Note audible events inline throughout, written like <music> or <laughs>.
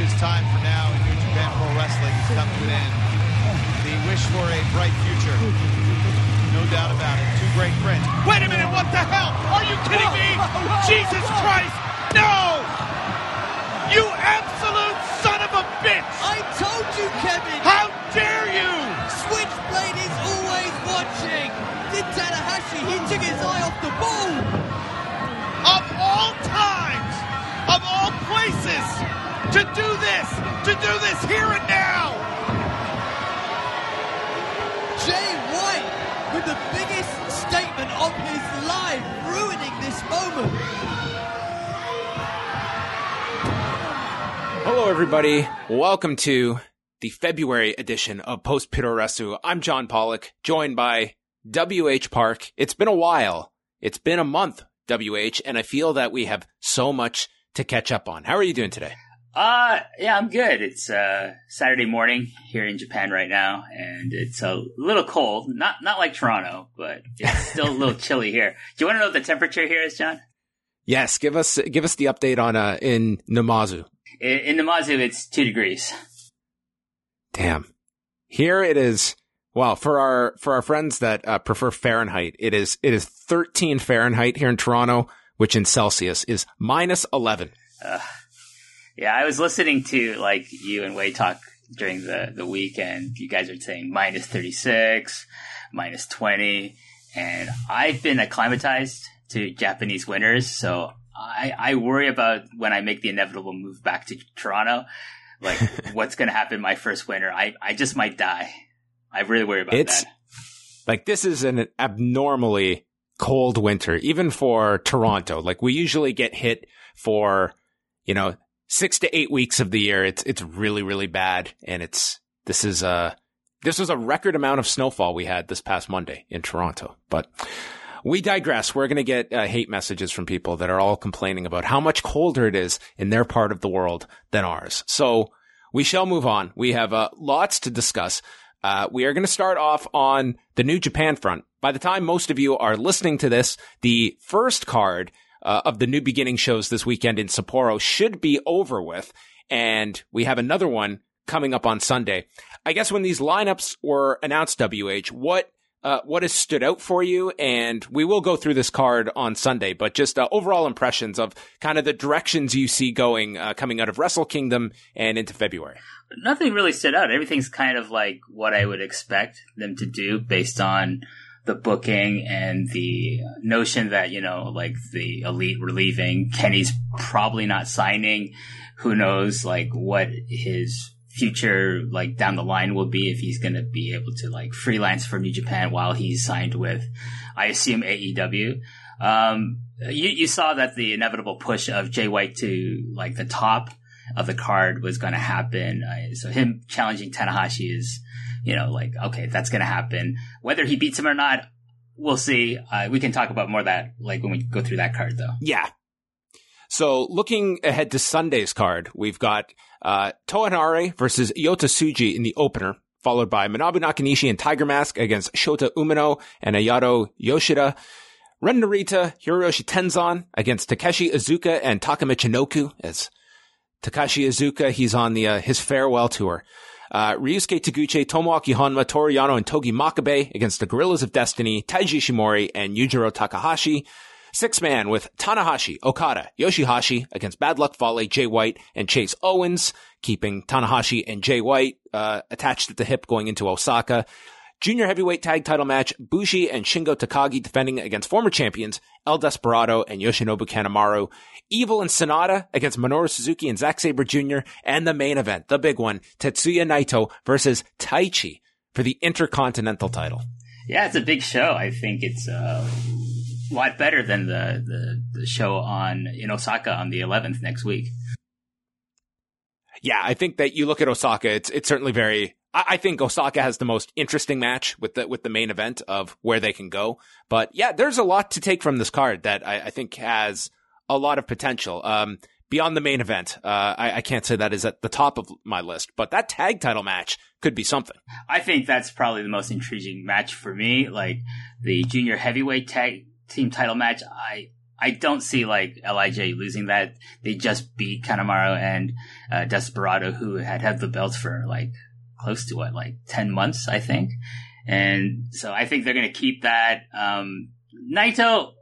Narita's time for now in New Japan Pro Wrestling has come to an end. The wish for a bright future. No doubt about it. Two great friends. Wait a minute, what the hell? Are you kidding me? Jesus Christ! No! You absolute son of a bitch! I told you, Kevin! How dare you! Switchblade is always watching! Did Tanahashi, he took his eye off the ball! Of all times, of all places, to do this, to do this here and now! Jay White with the biggest statement of his life, ruining this moment. Hello, everybody. Welcome to the February edition of Post Puroresu. I'm John Pollock, joined by WH Park. It's been a while. It's been a month, WH, and I feel that we have so much to catch up on. How are you doing today? Uh, yeah, I'm good. It's uh Saturday morning here in Japan right now, and it's a little cold. Not not like Toronto, but it's <laughs> still a little chilly here. Do you want to know what the temperature here is, John? Yes, give us give us the update on uh in Numazu. In, in Numazu, it's two degrees. Damn. Here it is. Well, for our for our friends that uh, prefer Fahrenheit, it is it is 13 Fahrenheit here in Toronto, which in Celsius is minus 11. Uh, yeah, I was listening to like you and Wade talk during the the weekend. You guys are saying minus 36, minus 20, and I've been acclimatized to Japanese winters, so I, I worry about when I make the inevitable move back to Toronto, like <laughs> what's going to happen my first winter. I, I just might die. I really worry about it's, that. Like this is an abnormally cold winter, even for Toronto. Like we usually get hit for, you know, six to eight weeks of the year. It's, it's really, really bad. And it's, this is a, this was a record amount of snowfall we had this past Monday in Toronto, but we digress. We're going to get uh, hate messages from people that are all complaining about how much colder it is in their part of the world than ours. So we shall move on. We have uh, lots to discuss. Uh, we are going to start off on the New Japan front. By the time most of you are listening to this, the first card uh, of the New Beginning shows this weekend in Sapporo should be over with. And we have another one coming up on Sunday. I guess when these lineups were announced, WH, what uh, what has stood out for you? And we will go through this card on Sunday, but just uh, overall impressions of kind of the directions you see going uh, coming out of Wrestle Kingdom and into February. Nothing really stood out. Everything's kind of like what I would expect them to do based on the booking and the notion that, you know, like the elite were leaving. Kenny's probably not signing. Who knows, like, what his future like down the line will be if he's going to be able to like freelance for New Japan while he's signed with, I assume AEW. Um, you, you saw that the inevitable push of Jay White to like the top of the card was going to happen. Uh, so him challenging Tanahashi is, you know, like, okay, that's going to happen. Whether he beats him or not, we'll see. Uh, we can talk about more of that like when we go through that card though. Yeah. So looking ahead to Sunday's card, we've got uh, Toa Henare versus Yota Tsuji in the opener, followed by Manabu Nakanishi and Tiger Mask against Shota Umino and Ayato Yoshida. Ren Narita, Hiroshi Tenzan against Takashi Iizuka and Taka Michinoku as Takashi Iizuka, he's on the, uh, his farewell tour. Uh, Ryusuke Taguchi, Tomoaki Honma, Toru Yano, and Togi Makabe against the Gorillas of Destiny, Taiji Ishimori, and Yujiro Takahashi. Six man with Tanahashi, Okada, Yoshihashi against Bad Luck Fale, Jay White, and Chase Owens, keeping Tanahashi and Jay White uh, attached at the hip going into Osaka. Junior heavyweight tag title match, Bushi and Shingo Takagi defending against former champions El Desperado and Yoshinobu Kanemaru. Evil and Sanada against Minoru Suzuki and Zack Sabre Jr. And the main event, the big one, Tetsuya Naito versus Taichi for the Intercontinental title. Yeah, it's a big show. I think it's uh, a lot better than the, the, the show on in Osaka on the 11th next week. Yeah, I think that you look at Osaka, it's it's certainly very. I, I think Osaka has the most interesting match with the with the main event of where they can go. But yeah, there's a lot to take from this card that I, I think has a lot of potential. Um, beyond the main event, uh, I, I, can't say that is at the top of my list, but that tag title match could be something. I think that's probably the most intriguing match for me. Like the junior heavyweight tag team title match, I I don't see like Lij losing that. They just beat Kanemaru and uh, Desperado, who had had the belts for like close to what, like ten months, I think. And so I think they're going to keep that. Um, Naito,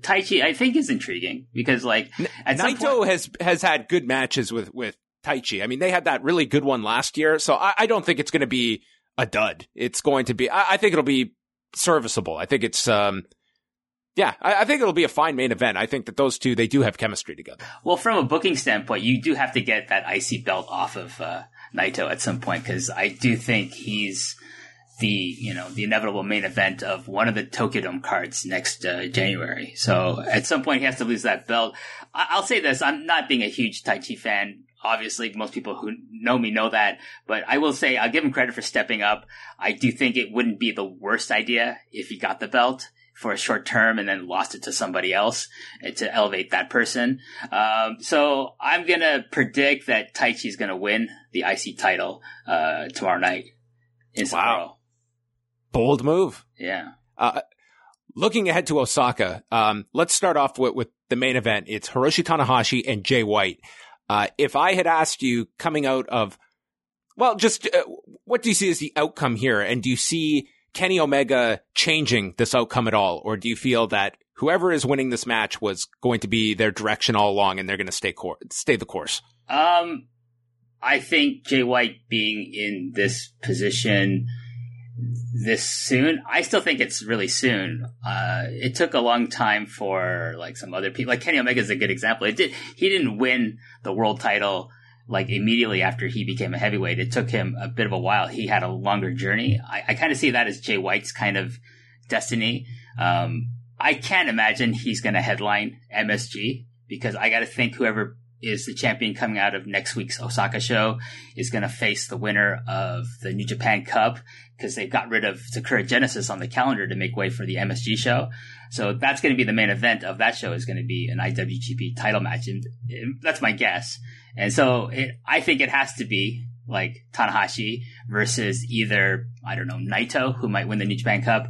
Taichi, I think is intriguing because like at Naito point- has has had good matches with with Taichi. I mean, they had that really good one last year, so I, I don't think it's going to be a dud. It's going to be. I, I, think it'll be serviceable. I think it's. um yeah, I, I, think it'll be a fine main event. I think that those two they do have chemistry together. Well, from a booking standpoint, you do have to get that IC belt off of uh, Naito at some point because I do think he's the you know the inevitable main event of one of the Tokyo Dome cards next uh, January. So at some point he has to lose that belt. I- will say this: I'm not being a huge Taichi fan. Obviously, most people who know me know that, but I will say I'll give him credit for stepping up. I do think it wouldn't be the worst idea if he got the belt for a short term and then lost it to somebody else uh, to elevate that person. Um, so I'm gonna predict that Taichi is gonna win the IC title uh, tomorrow night in Sapporo. Wow. Bold move. Yeah. Uh, looking ahead to Osaka, um, let's start off with, with, the main event. It's Hiroshi Tanahashi and Jay White. Uh, if I had asked you coming out of, well, just uh, what do you see as the outcome here? And do you see Kenny Omega changing this outcome at all? Or do you feel that whoever is winning this match was going to be their direction all along and they're going to stay, cor- stay the course? Um, I think Jay White being in this position this soon. I still think it's really soon. Uh, it took a long time for like some other people, like Kenny Omega is a good example. It did, he didn't win the world title like immediately after he became a heavyweight. It took him a bit of a while. He had a longer journey. I, I kind of see that as Jay White's kind of destiny. Um, I can't imagine he's going to headline MSG because I got to think whoever is the champion coming out of next week's Osaka show is going to face the winner of the New Japan Cup because they've got rid of Sakura Genesis on the calendar to make way for the MSG show. So that's going to be the main event of that show is going to be an IWGP title match. And that's my guess. And so it, I think it has to be like Tanahashi versus either, I don't know, Naito, who might win the New Japan Cup,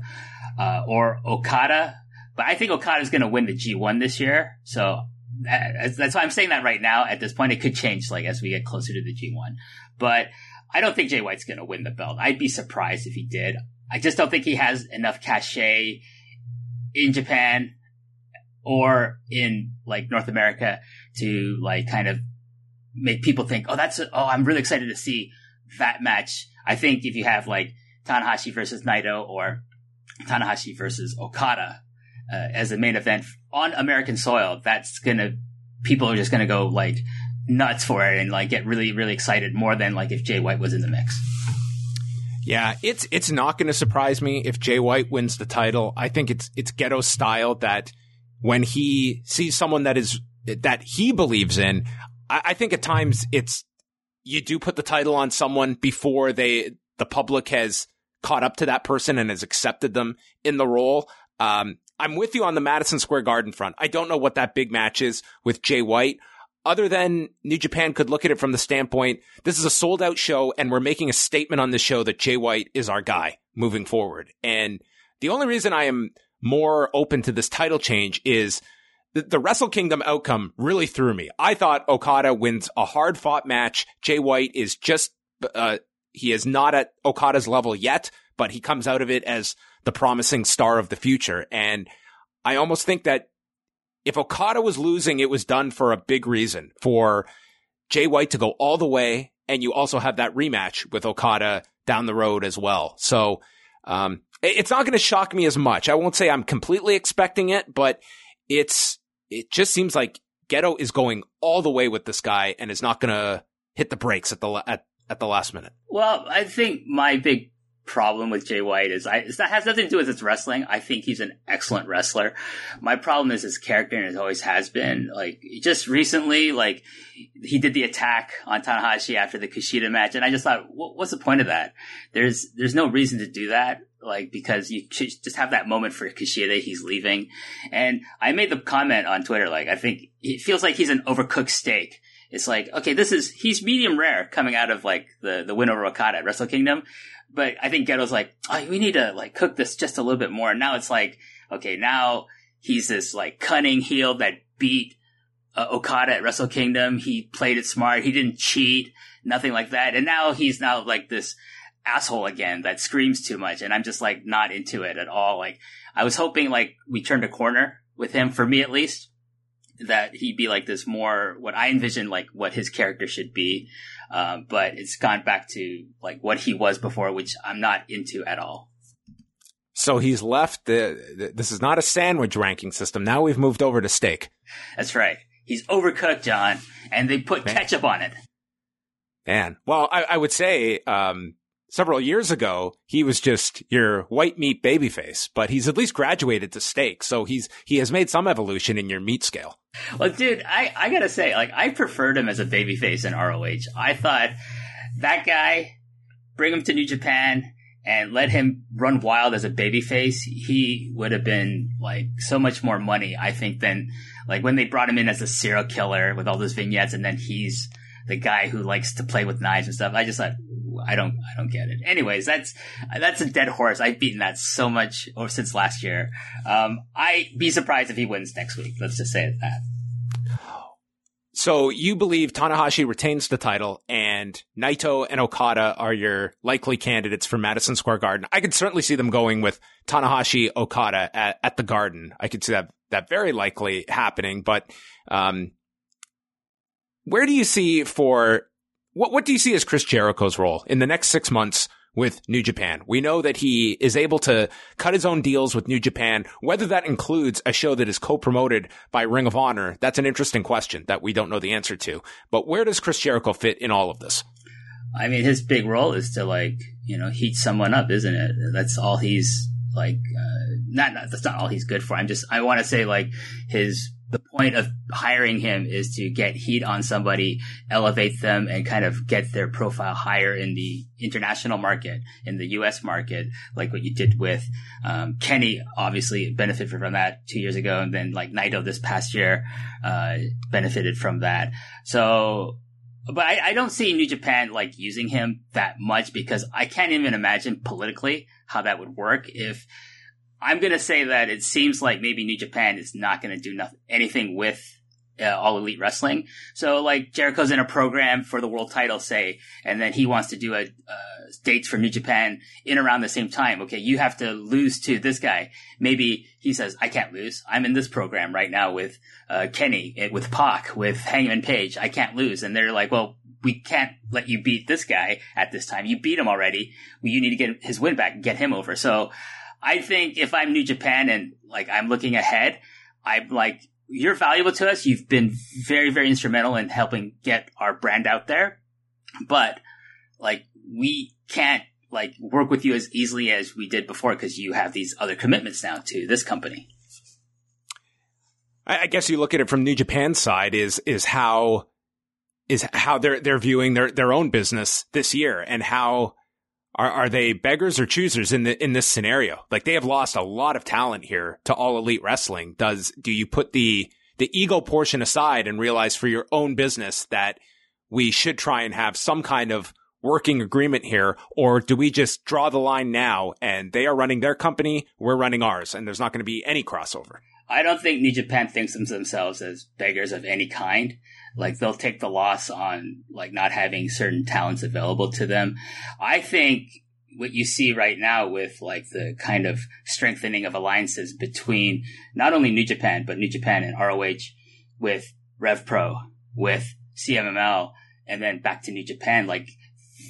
uh, or Okada. But I think Okada is going to win the G1 this year. So that's why I'm saying that right now. At this point, it could change like as we get closer to the G1. But I don't think Jay White's going to win the belt. I'd be surprised if he did. I just don't think he has enough cachet in Japan or in like North America to like kind of make people think, oh, that's, a, oh, I'm really excited to see that match. I think if you have like Tanahashi versus Naito or Tanahashi versus Okada, uh, as a main event on American soil, that's gonna people are just gonna go like nuts for it and like get really really excited more than like if Jay White was in the mix. Yeah, it's it's not going to surprise me if Jay White wins the title. I think it's it's Gedo style that when he sees someone that is that he believes in, I, I think at times it's you do put the title on someone before they the public has caught up to that person and has accepted them in the role. Um, I'm with you on the Madison Square Garden front. I don't know what that big match is with Jay White. Other than New Japan could look at it from the standpoint, this is a sold out show and we're making a statement on the show that Jay White is our guy moving forward. And the only reason I am more open to this title change is the, the Wrestle Kingdom outcome really threw me. I thought Okada wins a hard fought match. Jay White is just, uh, he is not at Okada's level yet, but he comes out of it as the promising star of the future. And I almost think that if Okada was losing, it was done for a big reason for Jay White to go all the way. And you also have that rematch with Okada down the road as well. So, um, it's not going to shock me as much. I won't say I'm completely expecting it, but it's, it just seems like Gedo is going all the way with this guy and is not going to hit the brakes at the, at, at the last minute. Well, I think my big problem with Jay White is I that has nothing to do with his wrestling. I think he's an excellent wrestler. My problem is his character, and it always has been. Like just recently, like he did the attack on Tanahashi after the Kushida match, and I just thought, what's the point of that? There's there's no reason to do that. Like because you just have that moment for Kushida. He's leaving, and I made the comment on Twitter. Like I think it feels like he's an overcooked steak it's like, okay, this is, he's medium rare coming out of like the, the win over Okada at Wrestle Kingdom. But I think Gedo's like, oh, we need to like cook this just a little bit more. And now it's like, okay, now he's this like cunning heel that beat uh, Okada at Wrestle Kingdom. He played it smart. He didn't cheat, nothing like that. And now he's now like this asshole again that screams too much. And I'm just like not into it at all. Like I was hoping like we turned a corner with him for me at least that he'd be like this more what I envisioned like what his character should be. Uh, but it's gone back to like what he was before, which I'm not into at all. So he's left the, this is not a sandwich ranking system. Now we've moved over to steak. That's right. He's overcooked, John, and they put Man. ketchup on it. Man. Well, I, I would say, um, several years ago, he was just your white meat babyface, but he's at least graduated to steak. So he's, he has made some evolution in your meat scale. Well, dude, I, I gotta say, like, I preferred him as a babyface in ROH. I thought that guy, bring him to New Japan, and let him run wild as a babyface, he would have been like so much more money, I think, than like when they brought him in as a serial killer with all those vignettes, and then he's the guy who likes to play with knives and stuff. I just thought, I don't, I don't get it. Anyways, that's that's a dead horse. I've beaten that so much or since last year. Um, I'd be surprised if he wins next week. Let's just say that. So you believe Tanahashi retains the title and Naito and Okada are your likely candidates for Madison Square Garden. I could certainly see them going with Tanahashi Okada at, at the Garden. I could see that that very likely happening. But um, where do you see for what what do you see as Chris Jericho's role in the next six months with New Japan. We know that he is able to cut his own deals with New Japan. Whether that includes a show that is co-promoted by Ring of Honor, that's an interesting question that we don't know the answer to. But where does Chris Jericho fit in all of this? I mean, his big role is to like, you know, heat someone up, isn't it? That's all he's like, uh, not, not, that's not all he's good for. I'm just, I want to say like his the point of hiring him is to get heat on somebody, elevate them, and kind of get their profile higher in the international market, in the U.S. market, like what you did with um, Kenny. Obviously, benefited from that two years ago, and then like Naito this past year uh, benefited from that. So, but I, I don't see New Japan like using him that much because I can't even imagine politically how that would work if I'm going to say that it seems like maybe New Japan is not going to do nothing, anything with uh, All Elite Wrestling. So, like, Jericho's in a program for the world title, say, and then he wants to do a uh, dates for New Japan in around the same time. Okay, you have to lose to this guy. Maybe he says, I can't lose. I'm in this program right now with uh, Kenny, eh, with Pac, with Hangman Page. I can't lose. And they're like, well, we can't let you beat this guy at this time. You beat him already. You need to get his win back and get him over. So, I think if I'm New Japan and like I'm looking ahead, I'm like, you're valuable to us. You've been very, very instrumental in helping get our brand out there. But like, we can't like work with you as easily as we did before because you have these other commitments now to this company. I guess you look at it from New Japan's side is, is how, is how they're, they're viewing their, their own business this year and how, are are they beggars or choosers in the in this scenario? Like they have lost a lot of talent here to all elite wrestling. Does do you put the the ego portion aside and realize for your own business that we should try and have some kind of working agreement here, or do we just draw the line now and they are running their company, we're running ours, and there's not going to be any crossover? I don't think New Japan thinks of themselves as beggars of any kind. Like they'll take the loss on like not having certain talents available to them. I think what you see right now with like the kind of strengthening of alliances between not only New Japan, but New Japan and ROH with Rev Pro, with CMLL, and then back to New Japan, like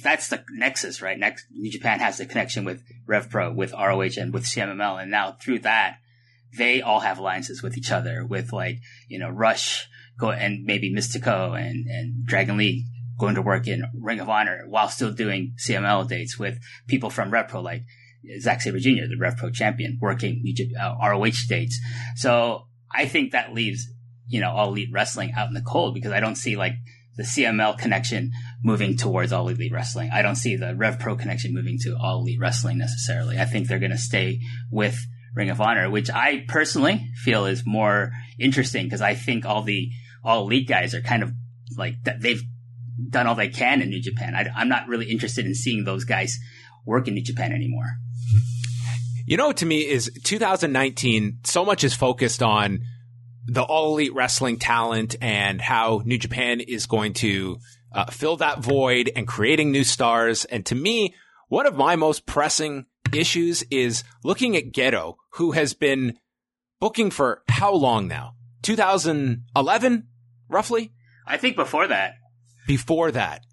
that's the nexus, right? Next, New Japan has the connection with Rev Pro, with ROH, and with CMLL, and now through that, they all have alliances with each other, with like you know Rush go and maybe Mystico and, and Dragon Lee going to work in Ring of Honor while still doing CMLL dates with people from RevPro like Zack Sabre Jr., the RevPro champion, working uh, ROH dates. So I think that leaves, you know, all elite wrestling out in the cold because I don't see like the CMLL connection moving towards all elite wrestling. I don't see the RevPro connection moving to all elite wrestling necessarily. I think they're going to stay with Ring of Honor, which I personally feel is more interesting because I think all the all elite guys are kind of like they've done all they can in New Japan. I, am not really interested in seeing those guys work in New Japan anymore. You know, to me is 2019. So much is focused on the all elite wrestling talent and how New Japan is going to uh, fill that void and creating new stars. And to me, one of my most pressing issues is looking at Gedo, who has been booking for how long now? 2011, roughly? I think before that. Before that.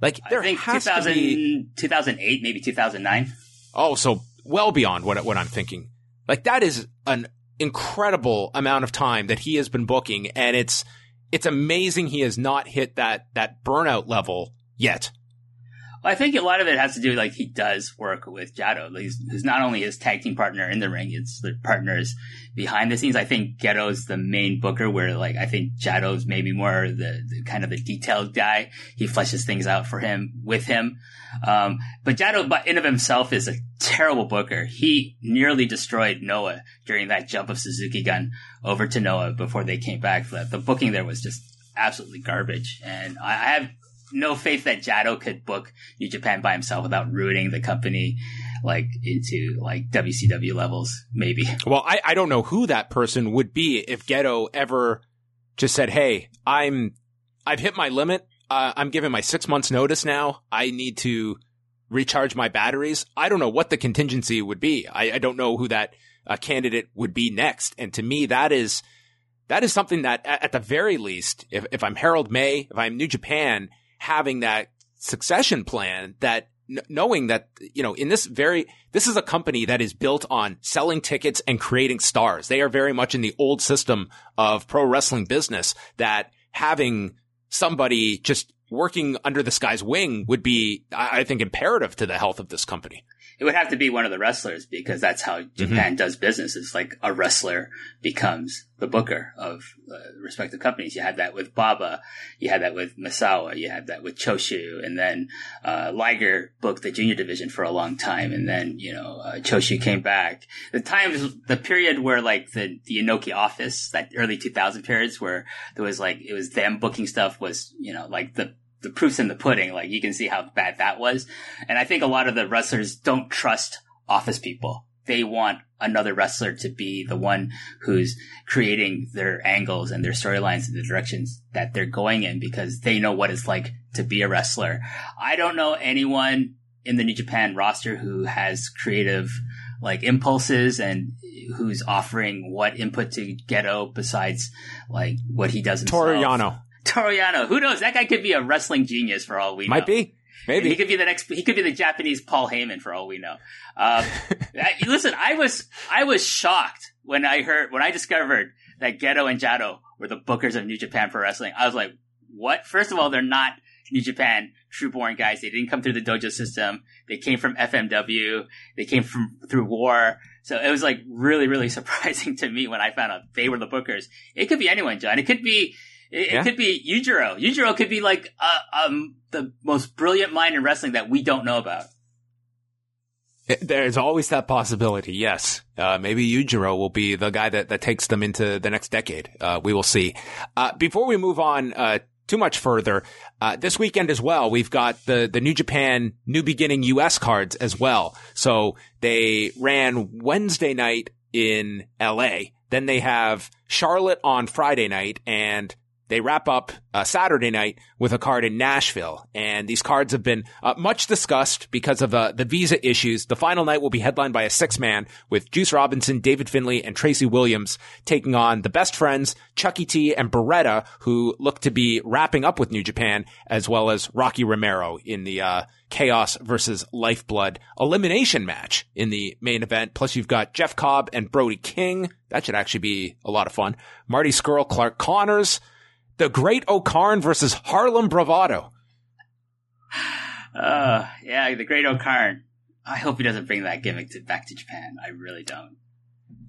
Like, there I think has 2000, to be. 2008, maybe 2009. Oh, so well beyond what, what I'm thinking. Like, that is an incredible amount of time that he has been booking, and it's, it's amazing he has not hit that, that burnout level yet. I think a lot of it has to do with like he does work with Jado. He's, he's not only his tag team partner in the ring, it's the partners behind the scenes. I think Gedo's the main booker where like I think Jado's maybe more the, the kind of the detailed guy. He fleshes things out for him with him. Um, but Jado by in of himself is a terrible booker. He nearly destroyed Noah during that jump of Suzuki gun over to Noah before they came back. The, the booking there was just absolutely garbage. And I, I have no faith that Jado could book New Japan by himself without ruining the company like into like WCW levels, maybe. Well, I, I don't know who that person would be if Gedo ever just said, Hey, I'm, I've hit my limit. Uh, I'm giving my six months notice now. I need to recharge my batteries. I don't know what the contingency would be. I, I don't know who that uh, candidate would be next. And to me, that is, that is something that at, at the very least, if, if I'm Harold Meij, if I'm New Japan, having that succession plan that knowing that, you know, in this very, this is a company that is built on selling tickets and creating stars. They are very much in the old system of pro wrestling business that having somebody just working under this guy's wing would be, I think, imperative to the health of this company. It would have to be one of the wrestlers because that's how Japan does business. It's like a wrestler becomes the booker of uh, respective companies. You had that with Baba, you had that with Misawa, you had that with Choshu, and then uh, Liger booked the junior division for a long time, and then you know uh, Choshu came back. The times, the period where like the the Inoki office, that early 2000 periods where there was like it was them booking stuff was you know like the the proof's in the pudding. Like you can see how bad that was. And I think a lot of the wrestlers don't trust office people. They want another wrestler to be the one who's creating their angles and their storylines and the directions that they're going in because they know what it's like to be a wrestler. I don't know anyone in the New Japan roster who has creative like impulses and who's offering what input to Gedo besides like what he does himself. Toru Yano Toru Yano. Who knows? That guy could be a wrestling genius for all we know. might be, maybe. He could be the next. He could be the Japanese Paul Heyman for all we know. Um, <laughs> I- listen, I was I was shocked when I heard when I discovered that Gedo and Jado were the bookers of New Japan Pro Wrestling. I was like, what? First of all, they're not New Japan true born guys. They didn't come through the dojo system. They came from FMW. They came from through war. So it was like really, really <laughs> surprising to me when I found out they were the bookers. It could be anyone, John. It could be it, Yeah. it could be Yujiro. Yujiro could be like uh, um the most brilliant mind in wrestling that we don't know about. There's always that possibility. Yes. Uh, maybe Yujiro will be the guy that, that takes them into the next decade. Uh, we will see. Uh, before we move on, uh, too much further, uh, this weekend as well, we've got the, the New Japan New Beginning US cards as well. So they ran Wednesday night in LA. Then they have Charlotte on Friday night and they wrap up uh, Saturday night with a card in Nashville. And these cards have been uh, much discussed because of uh, the visa issues. The final night will be headlined by a six man with Juice Robinson, David Finlay, and Tracy Williams taking on the best friends, Chucky T and Beretta, who look to be wrapping up with New Japan, as well as Rocky Romero in the uh, Chaos versus Lifeblood elimination match in the main event. Plus, you've got Jeff Cobb and Brody King. That should actually be a lot of fun. Marty Scurll, Clark Connors. The Great O-Khan versus Harlem Bravado. Uh, yeah, the Great O-Khan. I hope he doesn't bring that gimmick to, back to Japan. I really don't.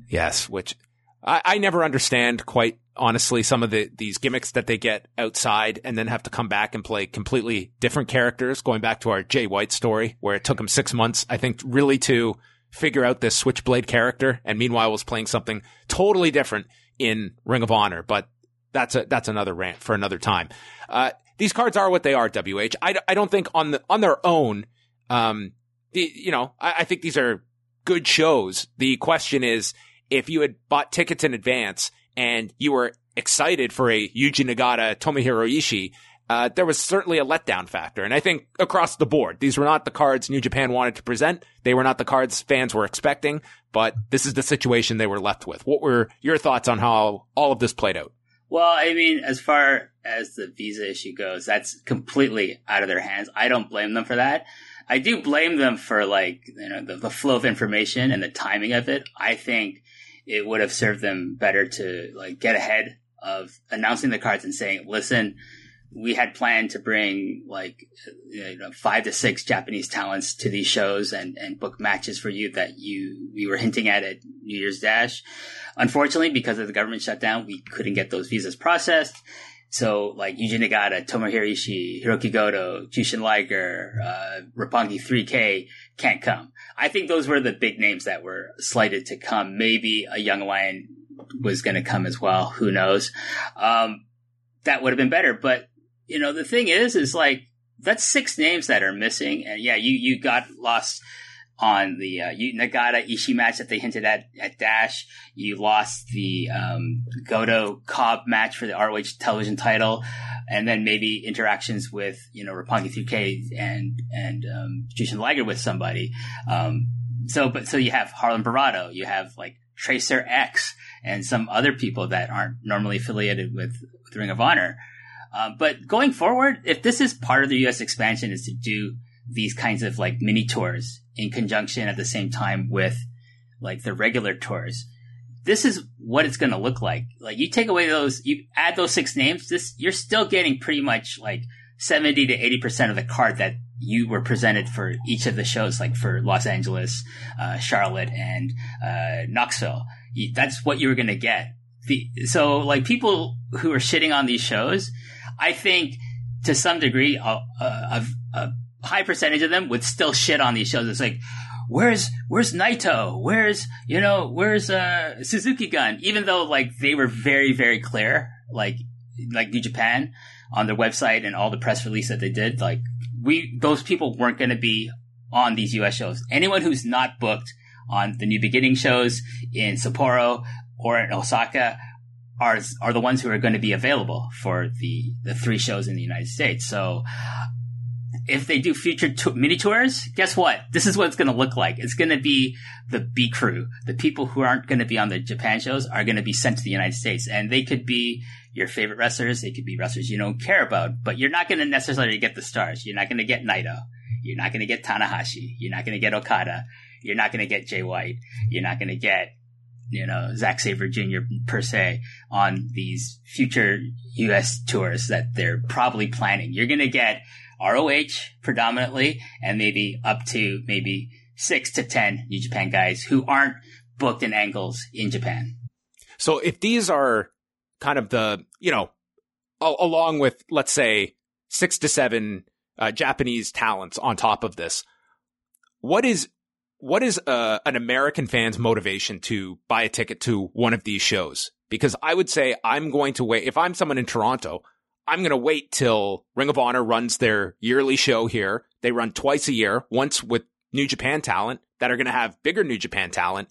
Yes, which I, I never understand quite honestly some of the these gimmicks that they get outside and then have to come back and play completely different characters. Going back to our Jay White story, where it took him six months, I think, really to figure out this Switchblade character, and meanwhile was playing something totally different in Ring of Honor. But that's a that's another rant for another time. Uh, these cards are what they are. WH. I, I don't think on the on their own. Um, the, you know, I, I think these are good shows. The question is, if you had bought tickets in advance and you were excited for a Yuji Nagata, Tomohiro Ishii, uh, there was certainly a letdown factor. And I think across the board, these were not the cards New Japan wanted to present. They were not the cards fans were expecting, but this is the situation they were left with. What were your thoughts on how all of this played out? Well, I mean, as far as the visa issue goes, that's completely out of their hands. I don't blame them for that. I do blame them for like, you know, the, the flow of information and the timing of it. I think it would have served them better to like get ahead of announcing the cards and saying, listen, we had planned to bring like you know, five to six Japanese talents to these shows and, and book matches for you that you we were hinting at at New Year's Dash. Unfortunately, because of the government shutdown, we couldn't get those visas processed. So like Yuji Nagata, Tomohiro Ishii, Hiroki Goto, Jushin Liger, uh, Roppongi 3K can't come. I think those were the big names that were slated to come. Maybe a young lion was going to come as well. Who knows? Um, that would have been better. But you know, the thing is, is like that's six names that are missing, and yeah, you you got lost on the uh, you, Nagata Ishii match that they hinted at at Dash. You lost the um, Goto Cobb match for the ROH television title, and then maybe interactions with you know Roppongi 3K and and um, Jushin Liger with somebody. Um, so, but so you have Harlem Bravado, you have like Tracer X, and some other people that aren't normally affiliated with, with Ring of Honor. Uh, but going forward, if this is part of the U.S. expansion, is to do these kinds of like mini tours in conjunction at the same time with like the regular tours. This is what it's going to look like. Like you take away those, you add those six names, this, you're still getting pretty much like 70 to 80% of the card that you were presented for each of the shows, like for Los Angeles, uh, Charlotte, and uh, Knoxville. That's what you were going to get. The, so, like people who are shitting on these shows, I think to some degree, a, a, a high percentage of them would still shit on these shows. It's like, where's where's Naito? Where's you know where's uh, Suzuki Gun? Even though like they were very very clear, like like New Japan on their website and all the press release that they did, like we those people weren't going to be on these U.S. shows. Anyone who's not booked on the New Beginning shows in Sapporo or in Osaka are are the ones who are going to be available for the the three shows in the United States. So if they do future to- mini tours, guess what? This is what it's going to look like. It's going to be the B crew. The people who aren't going to be on the Japan shows are going to be sent to the United States, and they could be your favorite wrestlers. They could be wrestlers you don't care about, but you're not going to necessarily get the stars. You're not going to get Naito. You're not going to get Tanahashi. You're not going to get Okada. You're not going to get Jay White. You're not going to get you know, Zack Sabre Jr. per se on these future U.S. tours that they're probably planning. You're going to get ROH predominantly and maybe up to maybe six to 10 New Japan guys who aren't booked in angles in Japan. So if these are kind of the, you know, along with, let's say, six to seven uh, Japanese talents on top of this, what is what is uh, an American fan's motivation to buy a ticket to one of these shows? Because I would say I'm going to wait. If I'm someone in Toronto, I'm going to wait till Ring of Honor runs their yearly show here. They run twice a year, once with New Japan talent that are going to have bigger New Japan talent.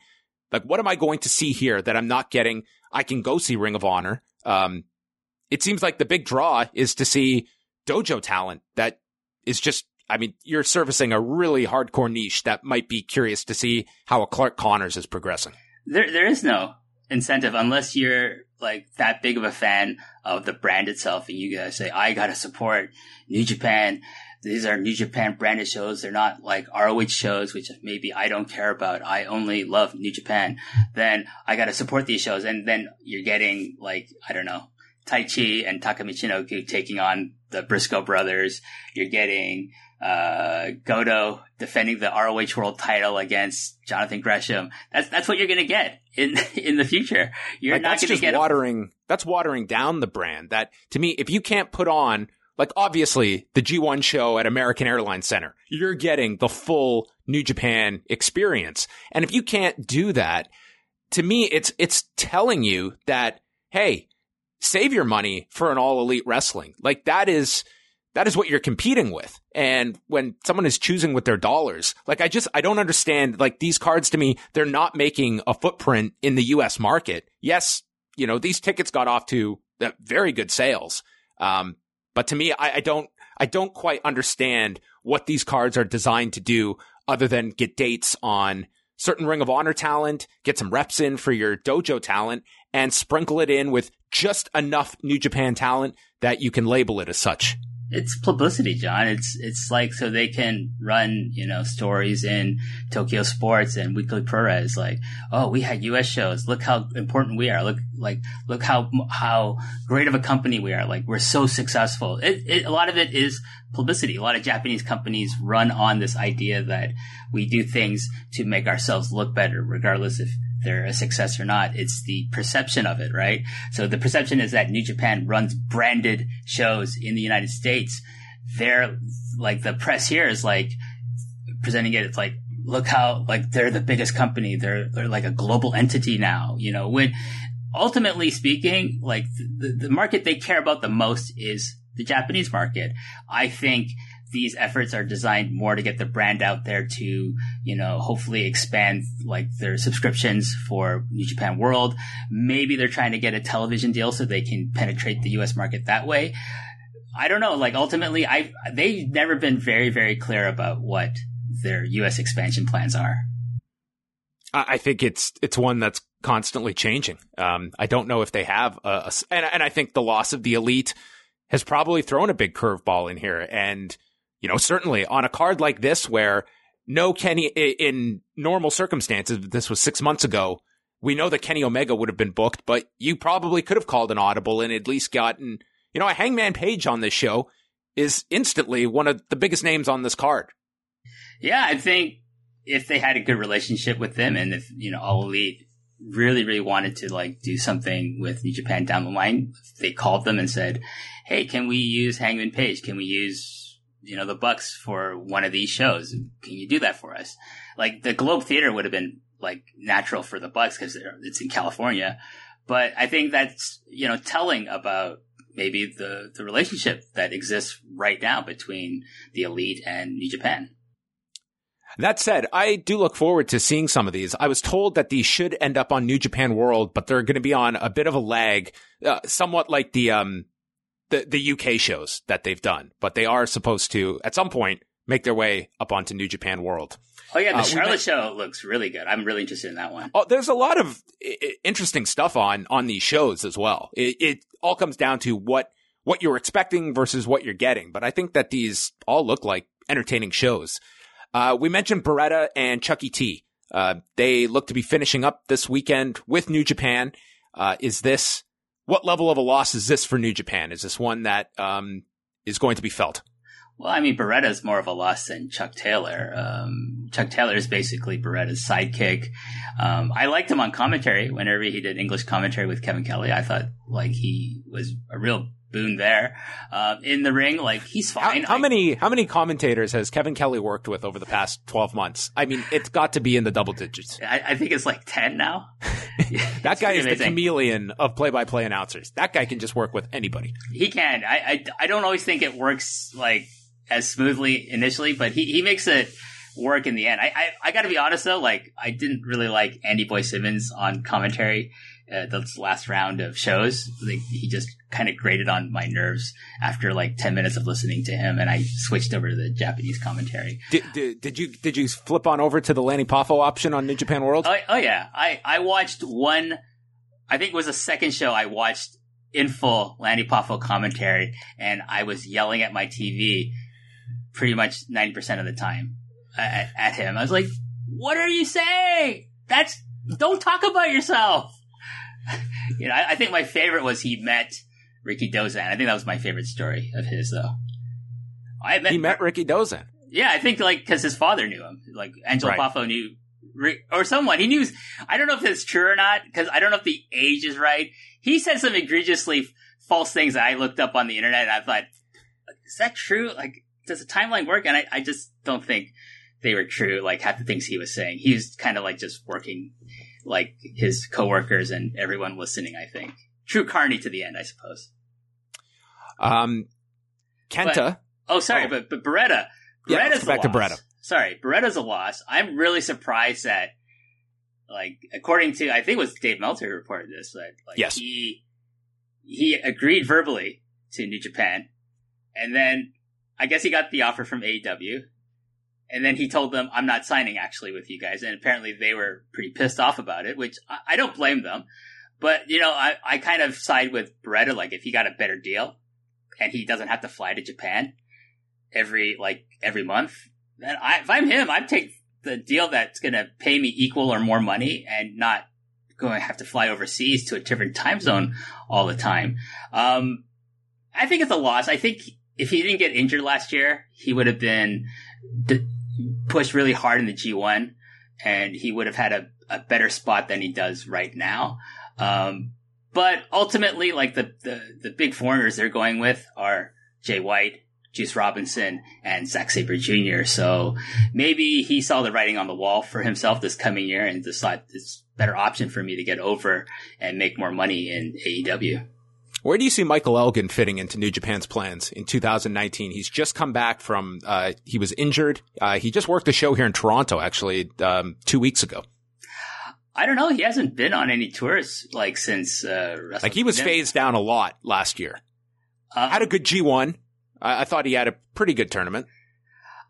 Like, what am I going to see here that I'm not getting? I can go see Ring of Honor. Um, it seems like the big draw is to see dojo talent that is just I mean, you're servicing a really hardcore niche that might be curious to see how a Clark Connors is progressing. There, there is no incentive unless you're like that big of a fan of the brand itself and you gotta say, I gotta support New Japan. These are New Japan branded shows. They're not like ROH shows, which maybe I don't care about. I only love New Japan. Then I gotta support these shows. And then you're getting like, I don't know, Taichi and Taka Michinoku taking on the Briscoe brothers. You're getting uh, Goto defending the ROH World Title against Jonathan Gresham. That's that's what you're going to get in <laughs> in the future. You're like, not going to get watering. That's watering down the brand. That to me, if you can't put on like obviously the G1 show at American Airlines Center, you're getting the full New Japan experience. And if you can't do that, to me, it's it's telling you that hey, save your money for an all elite wrestling. Like that is that is what you're competing with. And when someone is choosing with their dollars, like I just, I don't understand, like these cards to me, they're not making a footprint in the US market. Yes, you know, these tickets got off to very good sales. Um, but to me, I, I don't, I don't quite understand what these cards are designed to do other than get dates on certain Ring of Honor talent, get some reps in for your dojo talent, and sprinkle it in with just enough New Japan talent that you can label it as such it's publicity, John. It's it's like so they can run you know stories in Tokyo Sports and Weekly Pro-Res like, oh, we had U.S. shows. Look how important we are. Look like look how how great of a company we are. Like we're so successful. It, it, a lot of it is publicity. A lot of Japanese companies run on this idea that we do things to make ourselves look better, regardless if they're a success or not. It's the perception of it, right? So the perception is that New Japan runs branded shows in the United States. They're like the press here is like presenting it. It's like, look how like they're the biggest company. They're, they're like a global entity now, you know, when ultimately speaking, like the, the market they care about the most is the Japanese market. I think these efforts are designed more to get the brand out there to, you know, hopefully expand like their subscriptions for New Japan World. Maybe they're trying to get a television deal so they can penetrate the US market that way. I don't know. Like ultimately, I they've never been very very clear about what their U.S. expansion plans are. I think it's it's one that's constantly changing. Um, I don't know if they have a, a and, and I think the loss of the elite has probably thrown a big curveball in here. And you know, certainly on a card like this where no Kenny in normal circumstances, this was six months ago. We know that Kenny Omega would have been booked, but you probably could have called an audible and at least gotten, you know, a Hangman Page on this show is instantly one of the biggest names on this card. Yeah, I think if they had a good relationship with them and if, you know, All Elite really, really wanted to like do something with New Japan down the line, they called them and said, Hey, can we use Hangman Page? Can we use you know, the Bucks for one of these shows. Can you do that for us? Like the Globe Theater would have been like natural for the Bucks because it's in California. But I think that's, you know, telling about maybe the, the relationship that exists right now between the elite and New Japan. That said, I do look forward to seeing some of these. I was told that these should end up on New Japan World, but they're going to be on a bit of a lag, uh, somewhat like the um, the, the UK shows that they've done, but they are supposed to at some point make their way up onto New Japan World. Oh yeah, the uh, Charlotte show looks really good. I'm really interested in that one. Oh, there's a lot of I- interesting stuff on on these shows as well. It, it all comes down to what what you're expecting versus what you're getting. But I think that these all look like entertaining shows. Uh, we mentioned Beretta and Chucky T. Uh, they look to be finishing up this weekend with New Japan. Uh, is this what level of a loss is this for New Japan? Is this one that um, is going to be felt? Well, I mean, Beretta is more of a loss than Chuck Taylor. Um, Chuck Taylor is basically Beretta's sidekick. Um, I liked him on commentary whenever he did English commentary with Kevin Kelly. I thought like he was a real boon there. Uh, in the ring, like he's fine. How, how I, many how many commentators has Kevin Kelly worked with over the past twelve months? I mean, it's got to be in the double digits. <laughs> I, I think it's like ten now. <laughs> that guy is amazing. the chameleon of play by play announcers. That guy can just work with anybody. He can. I, I I don't always think it works like as smoothly initially, but he he makes it work in the end. I I, I got to be honest though, like I didn't really like Andy Boy Simmonz on commentary uh, this last round of shows. Like he just kind of grated on my nerves after like ten minutes of listening to him, and I switched over to the Japanese commentary. Did, did, did you did you flip on over to the Lanny Poffo option on New Japan World? Oh, oh yeah, I I watched one. I think it was the second show I watched in full Lanny Poffo commentary, and I was yelling at my TV pretty much ninety percent of the time at, at him. I was like, "What are you saying? That's don't talk about yourself." You know, I, I, think my favorite was he met Rikidozan. I think that was my favorite story of his, though. I met, he met Rikidozan. Yeah, I think like because his father knew him, like Angelo right. Poffo knew, or someone he knew. I don't know if it's true or not because I don't know if the age is right. He said some egregiously false things that I looked up on the internet, and I thought, is that true? Like, does the timeline work? And I, I just don't think they were true. Like half the things he was saying, he was kind of like just working like his coworkers and everyone listening. I think true Carney to the end, I suppose. Um, Kenta, Oh, sorry, Oh. but but Beretta. Yeah, Beretta's go back a to loss. Beretta. Sorry, Beretta's a loss. I'm really surprised that, like, according to I think it was Dave Meltzer who reported this, that like Yes. he he agreed verbally to New Japan, and then I guess he got the offer from AEW, and then he told them, "I'm not signing actually with you guys," and apparently they were pretty pissed off about it, which I, I don't blame them. But you know, I, I kind of side with Beretta. Like, if he got a better deal, and he doesn't have to fly to Japan every like every month, then I, if I'm him, I'd take the deal that's going to pay me equal or more money, and not going to have to fly overseas to a different time zone all the time. Um, I think it's a loss. I think if he didn't get injured last year, he would have been pushed really hard in the G1 and he would have had a, a better spot than he does right now. Um, but ultimately, like the, the, the big foreigners they're going with are Jay White, Juice Robinson, and Zack Sabre Jr. So maybe he saw the writing on the wall for himself this coming year and decided it's better option for me to get over and make more money in AEW. Where do you see Michael Elgin fitting into New Japan's plans in 2019? He's just come back from, uh, he was injured. Uh, he just worked a show here in Toronto, actually, um, two weeks ago. I don't know. He hasn't been on any tours like since uh, Like he was phased down a lot last year. Um, Had a good G1. I, I thought he had a pretty good tournament.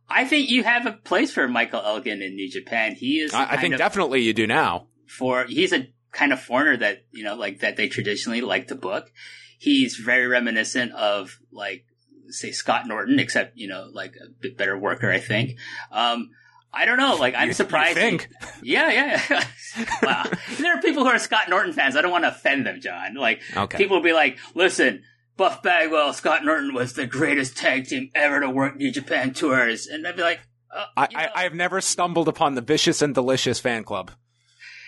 I think you have a place for Michael Elgin in New Japan. He is. I, I think definitely you do now. for he's a kind of foreigner that you know like that they traditionally like to book. He's very reminiscent of like say Scott Norton, except you know like a bit better worker. I think. Um, I don't know. Like I'm You- you surprised. think? Yeah, yeah. yeah. <laughs> wow. There are people who are Scott Norton fans. I don't want to offend them, John. Like Okay. people will be like, "Listen, Buff Bagwell, Scott Norton was the greatest tag team ever to work New Japan tours," and I'd be like, uh, I, know, I, have never stumbled upon the Vicious and Delicious fan club.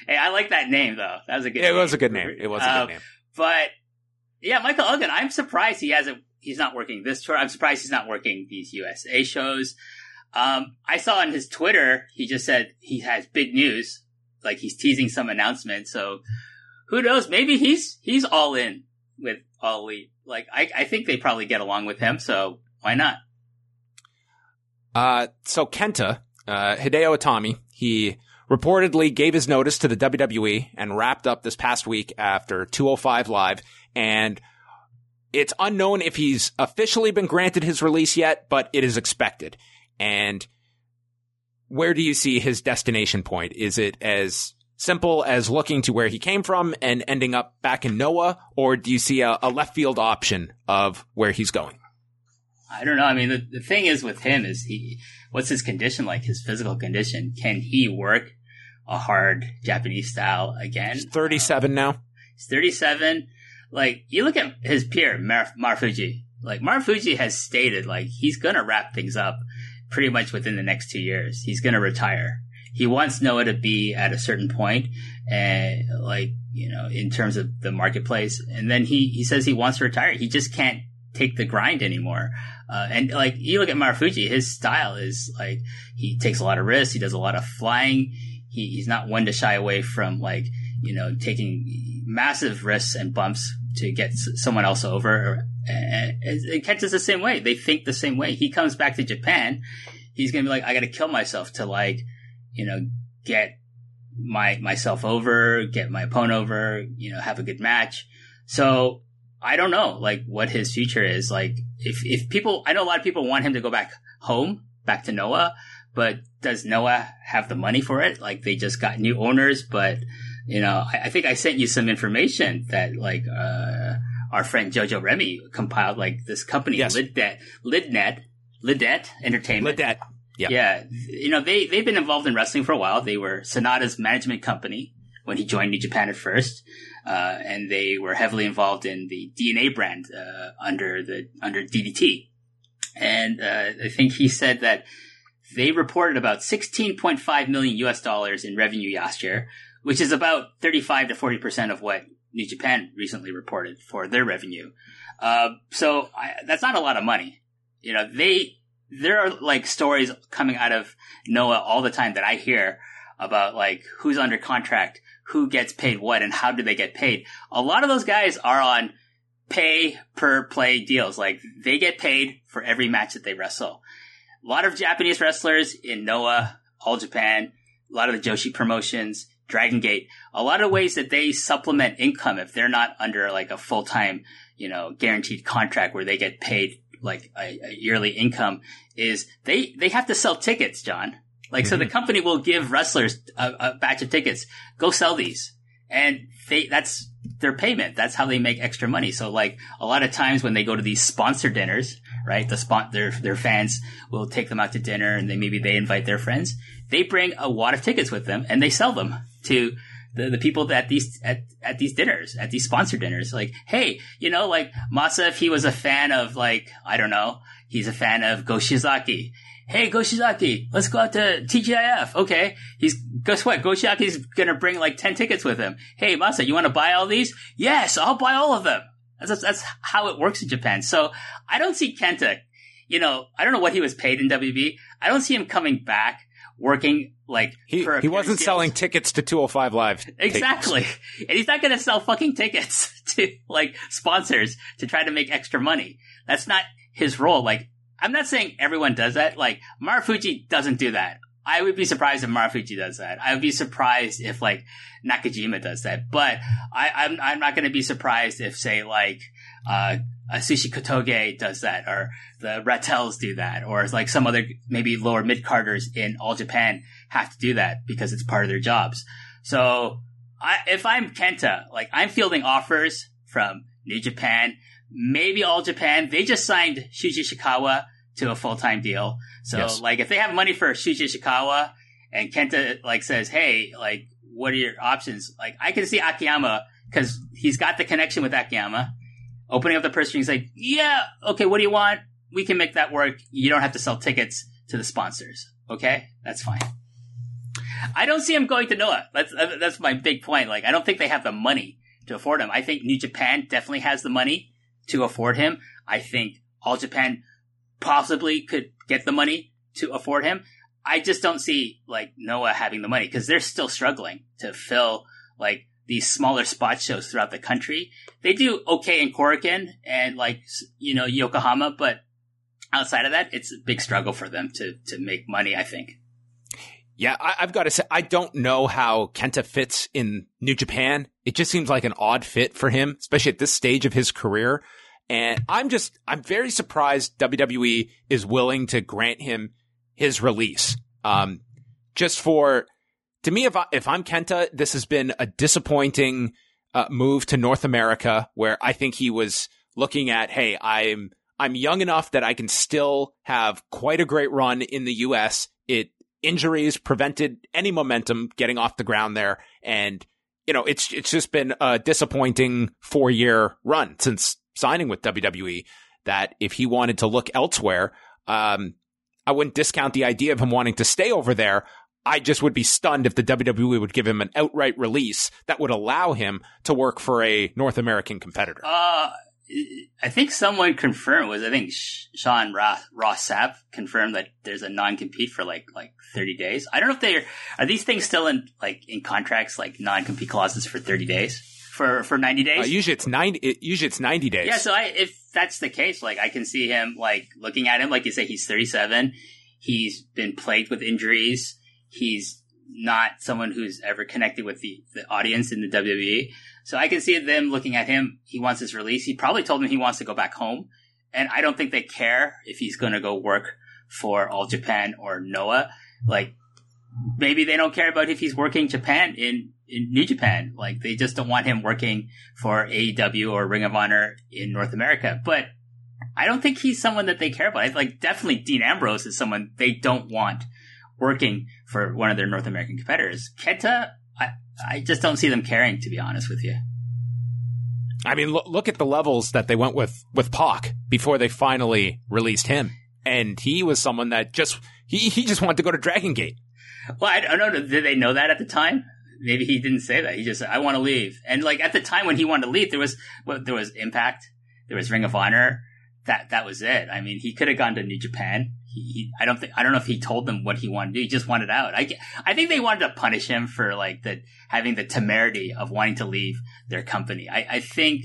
"Hey, I like that name though. That was a good. It name. was a good name. It was a Uh, good name. But yeah, Michael Elgin, I'm surprised he hasn't. He's not working this tour. I'm surprised he's not working these USA shows. Um, I saw on his Twitter he just said he has big news, like he's teasing some announcement. So who knows? Maybe he's he's all in with All Elite. Like I, I think they probably get along with him. So why not? Uh, so Kenta, uh, Hideo Itami, he reportedly gave his notice to the WWE and wrapped up this past week after 205 Live. And it's unknown if he's officially been granted his release yet, but it is expected. And where do you see his destination point? Is it as simple as looking to where he came from and ending up back in Noah, or do you see a, a left field option of where he's going? I don't know. I mean, the, the thing is with him is he, what's his condition like? His physical condition? Can he work a hard Japanese style again? He's 37 now. He's 37. Like, you look at his peer, Mar- Marufuji. Like, Marufuji has stated, like, he's gonna wrap things up pretty much within the next two years. He's gonna retire. He wants Noah to be at a certain point, and like, you know, in terms of the marketplace. And then he, he says he wants to retire. He just can't take the grind anymore. Uh, and like, you look at Marufuji, his style is like, he takes a lot of risks. He does a lot of flying. He, he's not one to shy away from like, you know, taking massive risks and bumps to get someone else over. And Kenta's the same way. They think the same way. He comes back to Japan. He's to be like, I got to kill myself to like, you know, get my, myself over, get my opponent over, you know, have a good match. So I don't know, like what his future is. Like if, if people, I know a lot of people want him to go back home, back to Noah, but does Noah have the money for it? Like they just got new owners, but you know, I, I think I sent you some information that like, uh, our friend Jojo Remy compiled like this company, Yes. Lidnet, Lidnet, Lidet Entertainment. Ledet. Yeah. Yeah. You know, they, they've been involved in wrestling for a while. They were Sonata's management company when he joined New Japan at first. Uh, and they were heavily involved in the DNA brand, uh, under the, under DDT. And, uh, I think he said that they reported about 16.5 million US dollars in revenue last year, which is about 35 to 40% of what New Japan recently reported for their revenue. Uh, so I, that's not a lot of money. You know, they, there are like stories coming out of Noah all the time that I hear about like who's under contract, who gets paid what, and how do they get paid. A lot of those guys are on pay per play deals. Like they get paid for every match that they wrestle. A lot of Japanese wrestlers in Noah, All Japan, a lot of the Joshi promotions, Dragon Gate, a lot of ways that they supplement income if they're not under like a full time, you know, guaranteed contract where they get paid like a, a, yearly income is they, they have to sell tickets, John. Like, mm-hmm. so the mm-hmm. company will give wrestlers a, a batch of tickets. Go sell these. And they, that's their payment. That's how they make extra money. So like a lot of times when they go to these sponsor dinners, right? The spot, their, their fans will take them out to dinner and then maybe they invite their friends. They bring a wad of tickets with them and they sell them to the, the people at these at, at these dinners, at these sponsor dinners. Like, hey, you know, like Masa, if he was a fan of like, I don't know, he's a fan of Go Shiozaki. Hey, Go Shiozaki, let's go out to TGIF. Okay. He's, guess what? Go Shiozaki's gonna bring like 10 tickets with him. Hey, Masa, you wanna buy all these? Yes, I'll buy all of them. That's, that's how it works in Japan. So I don't see Kenta, you know, I don't know what he was paid in WB. I don't see him coming back working like he, he wasn't selling tickets to 205 live exactly. <laughs> And he's not going to sell fucking tickets <laughs> to like sponsors to try to make extra money. That's not his role. Like i'm not saying everyone does that. Like marufuji doesn't do that. I would be surprised if marufuji does that. I would be surprised if like nakajima does that. But i i'm, I'm not going to be surprised if say like uh Atsushi Kotoge does that, or the Ratel's do that, or it's like some other maybe lower mid carders in All Japan have to do that because it's part of their jobs. So I, if I'm Kenta, like I'm fielding offers from New Japan, maybe All Japan. They just signed Shuji Ishikawa to a full time deal. So yes. like if they have money for Shuji Ishikawa and Kenta like says, hey, like what are your options? Like I can see Akiyama because he's got the connection with Akiyama opening up the purse strings like, yeah, okay, what do you want? We can make that work. You don't have to sell tickets to the sponsors. Okay, that's fine. I don't see him going to Noah. That's uh, that's my big point. Like, I don't think they have the money to afford him. I think New Japan definitely has the money to afford him. I think All Japan possibly could get the money to afford him. I just don't see like Noah having the money because they're still struggling to fill like these smaller spot shows throughout the country. They do okay in Korakuen and like, you know, Yokohama, but outside of that, it's a big struggle for them to, to make money, I think. Yeah, I, have got to say, I don't know how Kenta fits in New Japan. It just seems like an odd fit for him, especially at this stage of his career. And I'm just, I'm very surprised WWE is willing to grant him his release. Um, just for, to me, if I, if I'm Kenta, this has been a disappointing uh, move to North America, where I think he was looking at, hey, I'm I'm young enough that I can still have quite a great run in the U.S. It injuries prevented any momentum getting off the ground there, and you know it's it's just been a disappointing four year run since signing with WWE. That if he wanted to look elsewhere, um, I wouldn't discount the idea of him wanting to stay over there. I just would be stunned if the WWE would give him an outright release that would allow him to work for a North American competitor. Uh, I think someone confirmed was I think Sean Ross, Ross Sapp confirmed that there's a non compete for like like 30 days. I don't know if they are, are these things still in like in contracts like non compete clauses for 30 days for for 90 days. Uh, usually it's 90. It, usually it's 90 days. Yeah, so I, if that's the case, like I can see him like looking at him like you say he's 37. He's been plagued with injuries he's not someone who's ever connected with the, the audience in the WWE. So I can see them looking at him. He wants his release. He probably told them he wants to go back home. And I don't think they care if he's going to go work for All Japan or Noah. Like, maybe they don't care about if he's working Japan in, in New Japan. Like, they just don't want him working for AEW or Ring of Honor in North America. But I don't think he's someone that they care about. Like, definitely Dean Ambrose is someone they don't want working for one of their North American competitors. Kenta, I, I just don't see them caring, to be honest with you. I mean, look, look at the levels that they went with with Pac before they finally released him, and he was someone that just he he just wanted to go to Dragon Gate. Well, I, don't know. Did they know that at the time? Maybe he didn't say that. He just said, "I want to leave." And like at the time when he wanted to leave, there was well, there was Impact, there was Ring of Honor. That that was it. I mean, he could have gone to New Japan he, I don't think I don't know if he told them what he wanted to do. He just wanted out. I I think they wanted to punish him for like the having the temerity of wanting to leave their company. I, I think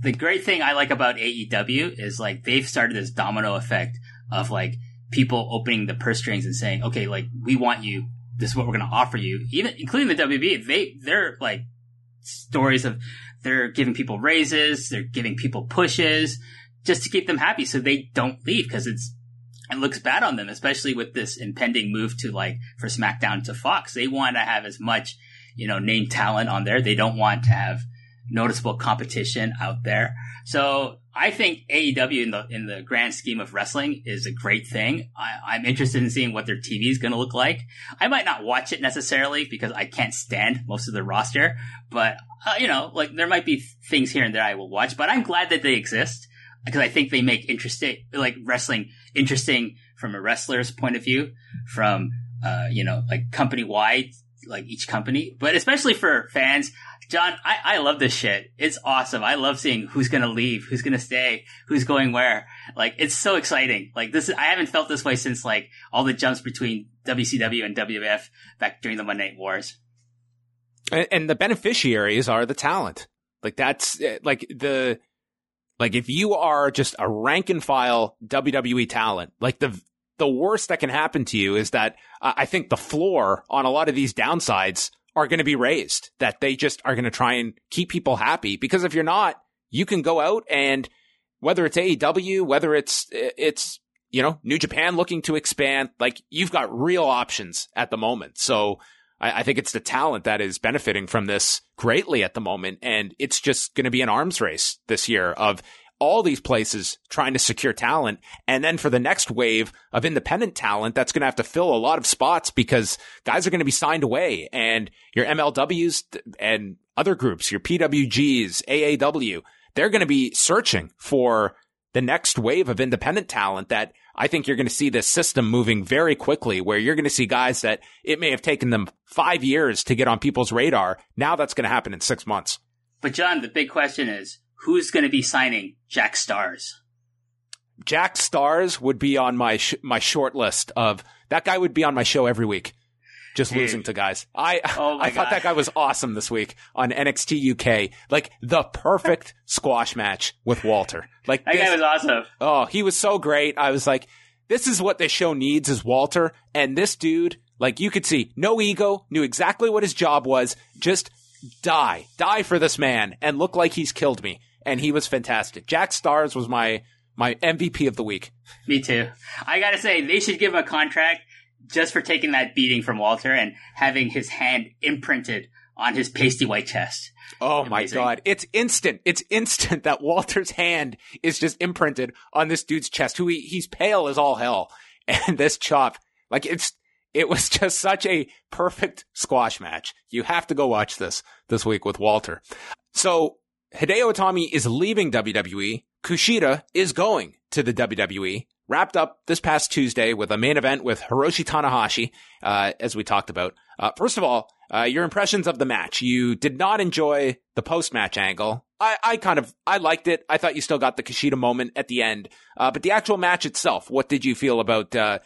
the great thing I like about AEW is like they've started this domino effect of like people opening the purse strings and saying, okay, like we want you. This is what we're going to offer you. Even including the WB, they they're like stories of they're giving people raises, they're giving people pushes just to keep them happy so they don't leave because it's it looks bad on them, especially with this impending move to like for SmackDown to Fox. They want to have as much, you know, name talent on there. They don't want to have noticeable competition out there. So I think AEW in the in the grand scheme of wrestling is a great thing. I, am interested in seeing what their TV is going to look like. I might not watch it necessarily because I can't stand most of the roster, but uh, you know, like there might be things here and there I will watch. But I'm glad that they exist because I think they make interesting, like wrestling interesting from a wrestler's point of view, from uh, you know, like company wide, like each company, but especially for fans. John, I, I love this shit. It's awesome. I love seeing who's gonna leave, who's gonna stay, who's going where. Like, it's so exciting. Like this, I haven't felt this way since like all the jumps between WCW and WF back during the Monday Night Wars. And, and the beneficiaries are the talent. Like that's eh, like the like if you are just a rank and file WWE talent, like the the worst that can happen to you is that uh, I think the floor on a lot of these downsides are going to be raised. That they just are going to try and keep people happy because if you're not, you can go out and whether it's AEW, whether it's it's you know New Japan looking to expand, like you've got real options at the moment. So I, I think it's the talent that is benefiting from this greatly at the moment. And it's just going to be an arms race this year of all these places trying to secure talent. And then for the next wave of independent talent, that's going to have to fill a lot of spots because guys are going to be signed away and your MLWs and other groups, your PWGs, AAW, they're going to be searching for the next wave of independent talent that I think you're going to see this system moving very quickly where you're going to see guys that it may have taken them five years to get on people's radar. Now that's going to happen in six months. But John, the big question is who's going to be signing Jack Stars? Jack Stars would be on my sh- my short list of that guy would be on my show every week just Dude. losing to guys. I oh <laughs> I thought that guy was awesome this week on NXT UK. Like the perfect squash match with Walter. Like that this, guy was awesome. Oh, he was so great. I was like, this is what this show needs is Walter. And this dude, like you could see, no ego, knew exactly what his job was. Just die, die for this man, and look like he's killed me. And he was fantastic. Jack Stars was my my MVP of the week. Me too. I gotta say, they should give him a contract just for taking that beating from Walter and having his hand imprinted on his pasty white chest. Oh Amazing. my god. It's instant. It's instant <laughs> that Walter's hand is just imprinted on this dude's chest who he, he's pale as all hell. <laughs> And this chop, like it's, it was <laughs> just such a perfect squash match. You have to go watch this this week with Walter. So Hideo Itami is leaving WWE. Kushida is going to the WWE wrapped up this past Tuesday with a main event with Hiroshi Tanahashi, uh, as we talked about. Uh, first of all, uh, your impressions of the match. You did not enjoy the post match angle. I, I kind of, I liked it. I thought you still got the Kushida moment at the end. Uh, but the actual match itself, what did you feel about, uh,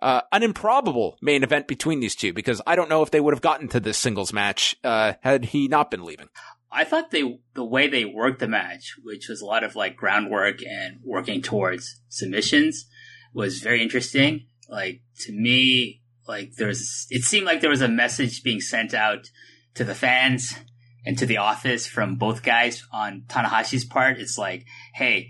uh, an improbable main event between these two? Because I don't know if they would have gotten to this singles match, had he not been leaving. I thought they the way they worked the match, which was a lot of like groundwork and working towards submissions, was very interesting. Like to me, like there was it seemed like there was a message being sent out to the fans and to the office from both guys on Tanahashi's part. It's like, hey,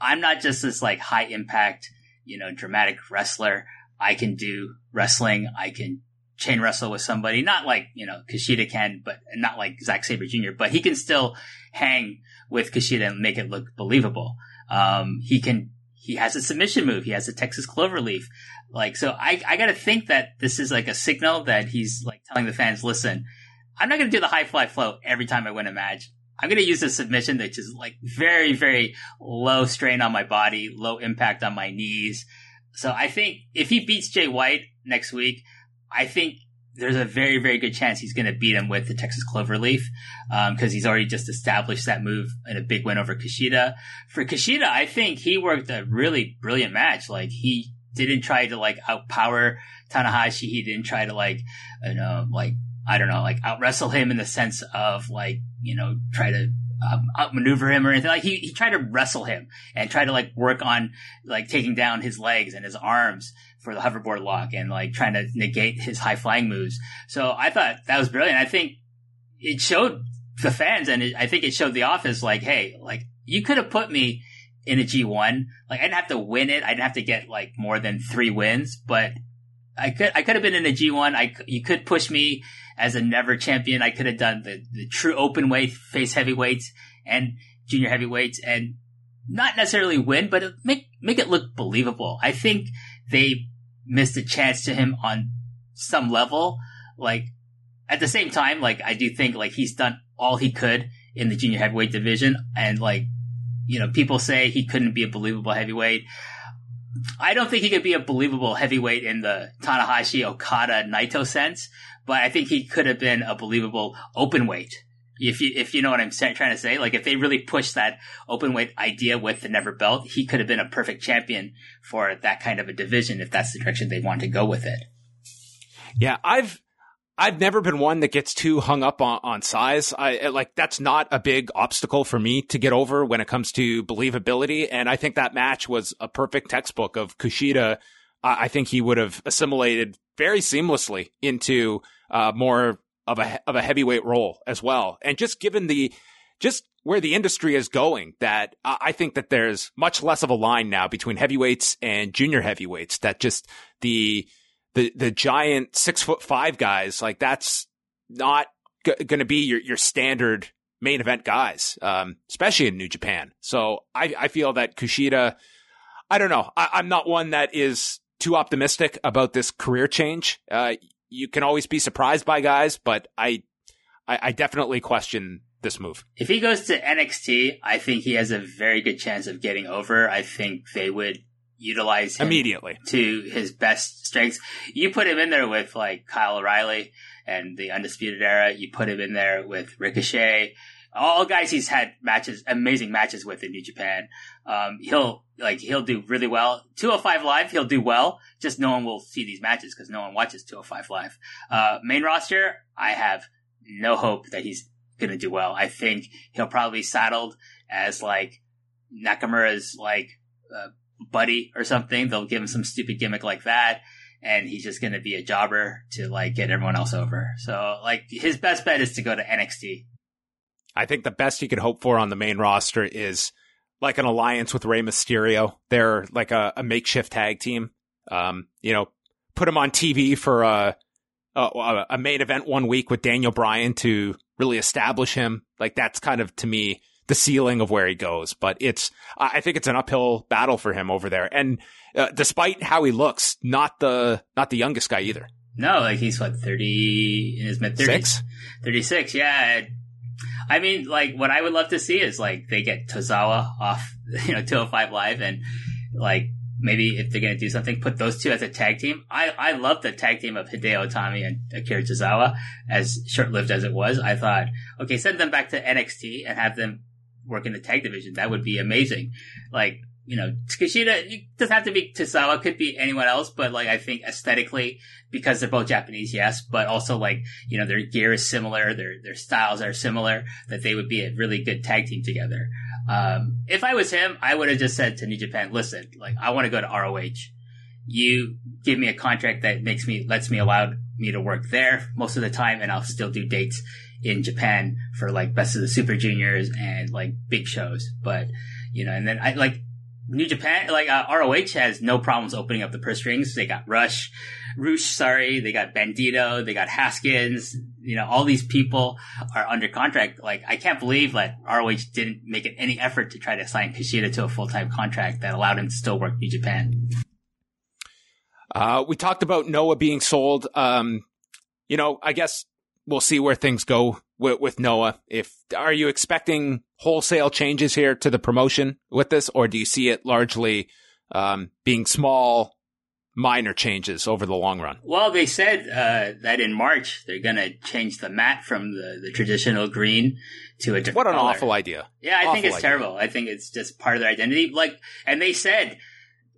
I'm not just this like high impact, you know, dramatic wrestler. I can do wrestling. I can chain wrestle with somebody, not like, you know, Kushida can, but not like Zack Sabre Jr., but he can still hang with Kushida and make it look believable. Um, he can, he has a submission move. He has a Texas Cloverleaf. Like, so I, I gotta think that this is like a signal that he's like telling the fans, listen, I'm not gonna do the high fly flow every time I win a match. I'm going to use a submission that's just like very, very low strain on my body, low impact on my knees. So I think if he beats Jay White next week, I think there's a very, very good chance he's going to beat him with the Texas Cloverleaf because um, he's already just established that move in a big win over Kushida. For Kushida, I think he worked a really brilliant match. Like he didn't try to like outpower Tanahashi. He didn't try to like, you know, like I don't know, like out wrestle him in the sense of like you know try to um, outmaneuver him or anything. Like he, he tried to wrestle him and try to like work on like taking down his legs and his arms for the hoverboard lock and like trying to negate his high flying moves. So I thought that was brilliant. I think it showed the fans and it, I think it showed the office like, hey, like you could have put me in a G1. Like I didn't have to win it. I didn't have to get like more than three wins, but I could, I could have been in a G1. I, you could push me as a never champion. I could have done the, the true open weight, face heavyweights and junior heavyweights and not necessarily win, but make, make it look believable. I think they missed a chance to him on some level. Like at the same time, like I do think like he's done all he could in the junior heavyweight division and like, you know, people say he couldn't be a believable heavyweight. I don't think he could be a believable heavyweight in the Tanahashi Okada Naito sense, but I think he could have been a believable open weight. If you if you know what I'm trying to say, like if they really pushed that open weight idea with the never belt, he could have been a perfect champion for that kind of a division if that's the direction they want to go with it. Yeah, I've I've never been one that gets too hung up on, on size. I like that's not a big obstacle for me to get over when it comes to believability. And I think that match was a perfect textbook of Kushida. I think he would have assimilated very seamlessly into uh, more of a of a heavyweight role as well. And just given the just where the industry is going, that I think that there's much less of a line now between heavyweights and junior heavyweights. That just the the the giant six foot five guys like that's not g- going to be your your standard main event guys, um, especially in New Japan. So I I feel that Kushida. I don't know. I, I'm not one that is too optimistic about this career change. Uh, you can always be surprised by guys, but I, I, I definitely question this move. If he goes to NXT, I think he has a very good chance of getting over. I think they would utilize him immediately to his best strengths. You put him in there with like Kyle O'Reilly and the Undisputed Era. You put him in there with Ricochet all guys he's had matches, amazing matches with in New Japan. Um, he'll like he'll do really well. 205 Live, he'll do well. Just no one will see these matches because no one watches 205 Live. Uh, main roster, I have no hope that he's gonna do well. I think he'll probably saddled as like Nakamura's like uh, buddy or something. They'll give him some stupid gimmick like that. And he's just going to be a jobber to like get everyone else over. So like his best bet is to go to NXT I think the best you could hope for on the main roster is like an alliance with Rey Mysterio. They're like a, a makeshift tag team. Um, you know, put them on TV for a, a, a main event one week with Daniel Bryan to really establish him. Like that's kind of to me the ceiling of where he goes. But it's I think it's an uphill battle for him over there. And uh, despite how he looks, not the not the youngest guy either. No, like he's what thirty in his mid thirties. 36, yeah. I mean, like, what I would love to see is like they get Tozawa off, <laughs> you know, 205 Live, and like maybe if they're going to do something, put those two as a tag team. I, I love the tag team of Hideo Itami and Akira Tozawa, as short lived as it was. I thought, okay, send them back to NXT and have them work in the tag division. That would be amazing. Like, you know, Kushida it doesn't have to be Tozawa, could be anyone else, but like I think aesthetically, because they're both Japanese, yes, but also like, you know, their gear is similar, their their styles are similar, that they would be a really good tag team together. Um, if I was him, I would have just said to New Japan, listen, like I want to go to ROH. You give me a contract that makes me lets me allow me to work there most of the time, and I'll still do dates in Japan for like Best of the Super Juniors and like big shows. But you know, and then I like New Japan, like uh, ROH has no problems opening up the purse strings. They got Rush, Rush, sorry, they got Bandito, they got Haskins. You know, all these people are under contract. Like, I can't believe that ROH didn't make any effort to try to sign Kushida to a full time contract that allowed him to still work New Japan. Uh, we talked about Noah being sold. Um, you know, I guess we'll see where things go with, with Noah. If are you expecting wholesale changes here to the promotion with this, or do you see it largely um, being small, minor changes over the long run? Well, they said uh, that in March they're going to change the mat from the, the traditional green to a different. What an color. awful idea! Yeah, I awful think it's idea. terrible. I think it's just part of their identity. Like, and they said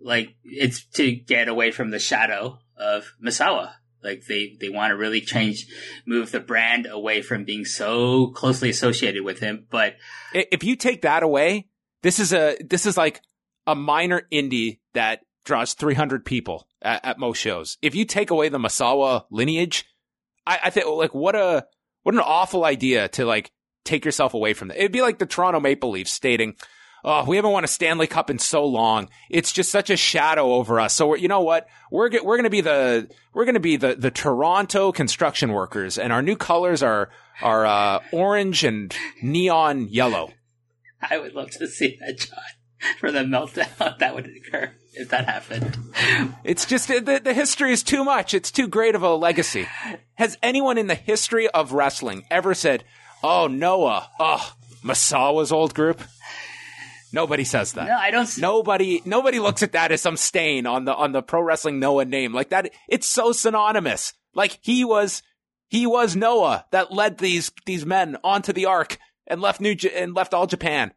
like it's to get away from the shadow of Misawa Like they, they want to really change, move the brand away from being so closely associated with him. But if you take that away, this is a this is like a minor indie that draws 300 people at, at most shows. If you take away the Misawa lineage, I, I think like what a what an awful idea to like take yourself away from that. It'd be like the Toronto Maple Leafs stating, oh, we haven't won a Stanley Cup in so long. It's just such a shadow over us. So you know what? We're we're going to be the we're going to be the the Toronto construction workers, and our new colors are are uh, orange and neon yellow. <laughs> I would love to see that, John, for the meltdown <laughs> that would occur if that happened. It's just the the history is too much. It's too great of a legacy. Has anyone in the history of wrestling ever said, "Oh, Noah, oh, Misawa's old group"? Nobody says that. No, I don't. s- Nobody, nobody looks at that as some stain on the on the pro wrestling Noah name like that. It's so synonymous. Like he was, he was Noah that led these these men onto the ark and left New J- and left all Japan.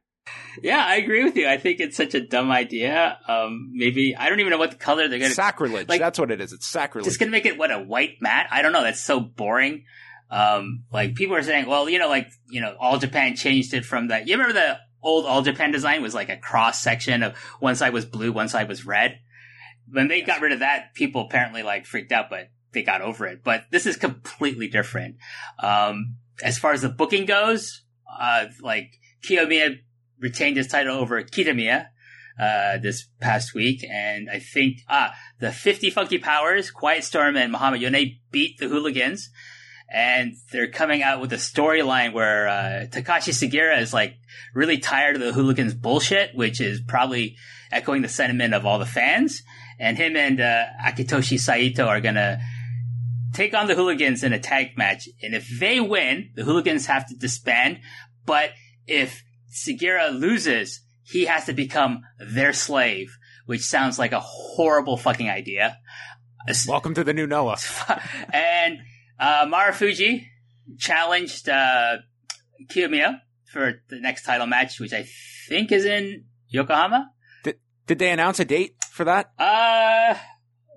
Yeah, I agree with you. I think it's such a dumb idea. Um, maybe I don't even know what the color they're going to. Sacrilege. like- That's what it is. It's sacrilege. Just gonna make it what a white mat? I don't know. That's so boring. Um, like people are saying, well, you know, like you know, All Japan changed it from that. You remember the old All Japan design was like a cross section of one side was blue, one side was red. When they got rid of that, people apparently like freaked out, but they got over it. But this is completely different. Um, as far as the booking goes, uh, like Kiyomiya retained his title over Kitamiya uh, this past week, and I think ah the 50 Funky Powers, Quiet Storm, and Muhammad Yone beat the Hooligans, and they're coming out with a storyline where uh, Takashi Sugiura is like really tired of the Hooligans bullshit, which is probably echoing the sentiment of all the fans, and him and uh, Akitoshi Saito are gonna take on the Hooligans in a tag match, and if they win, the Hooligans have to disband, but if Sugiura loses, he has to become their slave, which sounds like a horrible fucking idea. Welcome to the new Noah. <laughs> and uh, Marufuji challenged uh, Kiyomiya for the next title match, which I think is in Yokohama. Did they announce a date for that? Uh,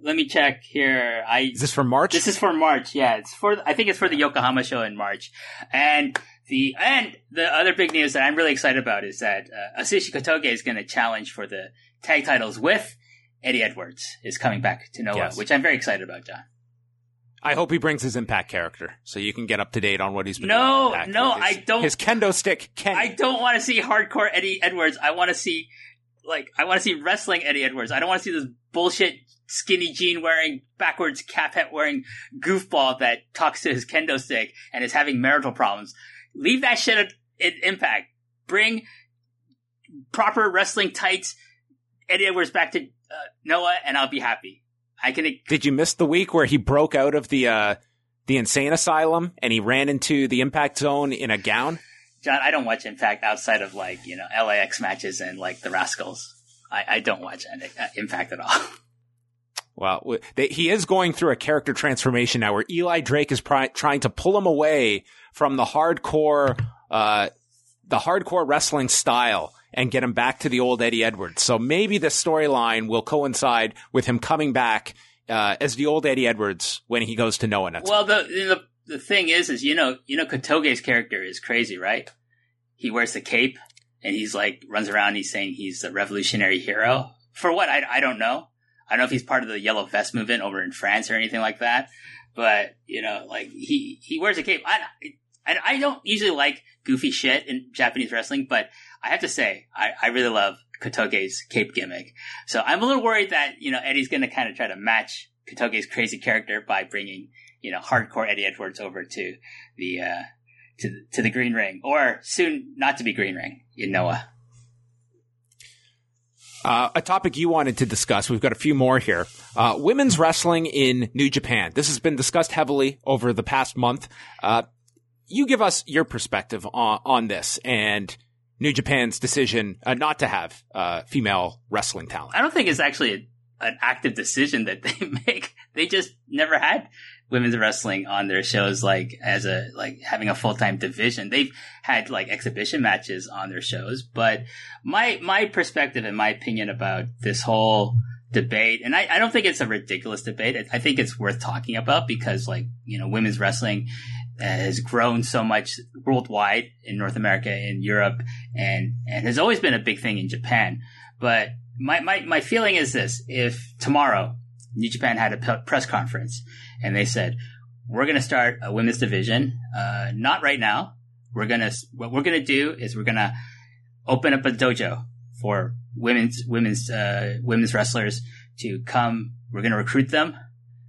let me check here. I Is this for March? This is for March. Yeah, it's for. I think it's for the Yokohama show in March, and the and the other big news that I'm really excited about is that uh, Atsushi Kotoge is going to challenge for the tag titles with Eddie Edwards is coming back to Noah, Yes. which I'm very excited about, John. I hope he brings his Impact character so you can get up to date on what he's been No, doing. no, his- I don't- His kendo stick, Ken. I don't want to see hardcore Eddie Edwards. I want to see like I want to see wrestling Eddie Edwards. I don't want to see this bullshit skinny jean wearing backwards cap hat wearing goofball that talks to his kendo stick and is having marital problems. Leave that shit at, at Impact. Bring proper wrestling tights Eddie Edwards back to uh, Noah, and I'll be happy. I can. Did you miss the week where he broke out of the uh, the insane asylum and he ran into the Impact Zone in a gown? John, I don't watch Impact outside of like you know LAX matches and like the Rascals. I, I don't watch uh, Impact at all. <laughs> Well, they, he is going through a character transformation now, where Eli Drake is pri- trying to pull him away from the hardcore, uh, the hardcore wrestling style and get him back to the old Eddie Edwards. So maybe the storyline will coincide with him coming back uh, as the old Eddie Edwards when he goes to Noah. Nuts. Well, the, the the thing is, is you know, you know, Kotoge's character is crazy, right? He wears the cape and he's like runs around. He's saying he's a revolutionary hero for what? I, I don't know. I don't know if he's part of the yellow vest movement over in France or anything like that. But you know, like he he wears a cape. I I, I don't usually like goofy shit in Japanese wrestling, but I have to say I, I really love Kotoge's cape gimmick. So I'm a little worried that you know Eddie's going to kind of try to match Kotoge's crazy character by bringing you know hardcore Eddie Edwards over to the uh, to to the Green Ring, or soon not to be Green Ring in Noah. Uh, a topic you wanted to discuss. We've got a few more here. Uh, women's wrestling in New Japan. This has been discussed heavily over the past month. Uh, you give us your perspective on, on this and New Japan's decision uh, not to have uh, female wrestling talent. I don't think it's actually a, an active decision that they <laughs> make. They just never had women's wrestling on their shows, like as a like having a full time division. They've had like exhibition matches on their shows, but my my perspective and my opinion about this whole debate, and I, I don't think it's a ridiculous debate. I think it's worth talking about because, like, you know, women's wrestling has grown so much worldwide in North America, in Europe, and and has always been a big thing in Japan. But my my my feeling is this: if tomorrow New Japan had a p- press conference and they said we're going to start a women's division, uh, not right now. We're gonna what we're gonna do is we're gonna open up a dojo for women's women's uh, women's wrestlers to come. We're going to recruit them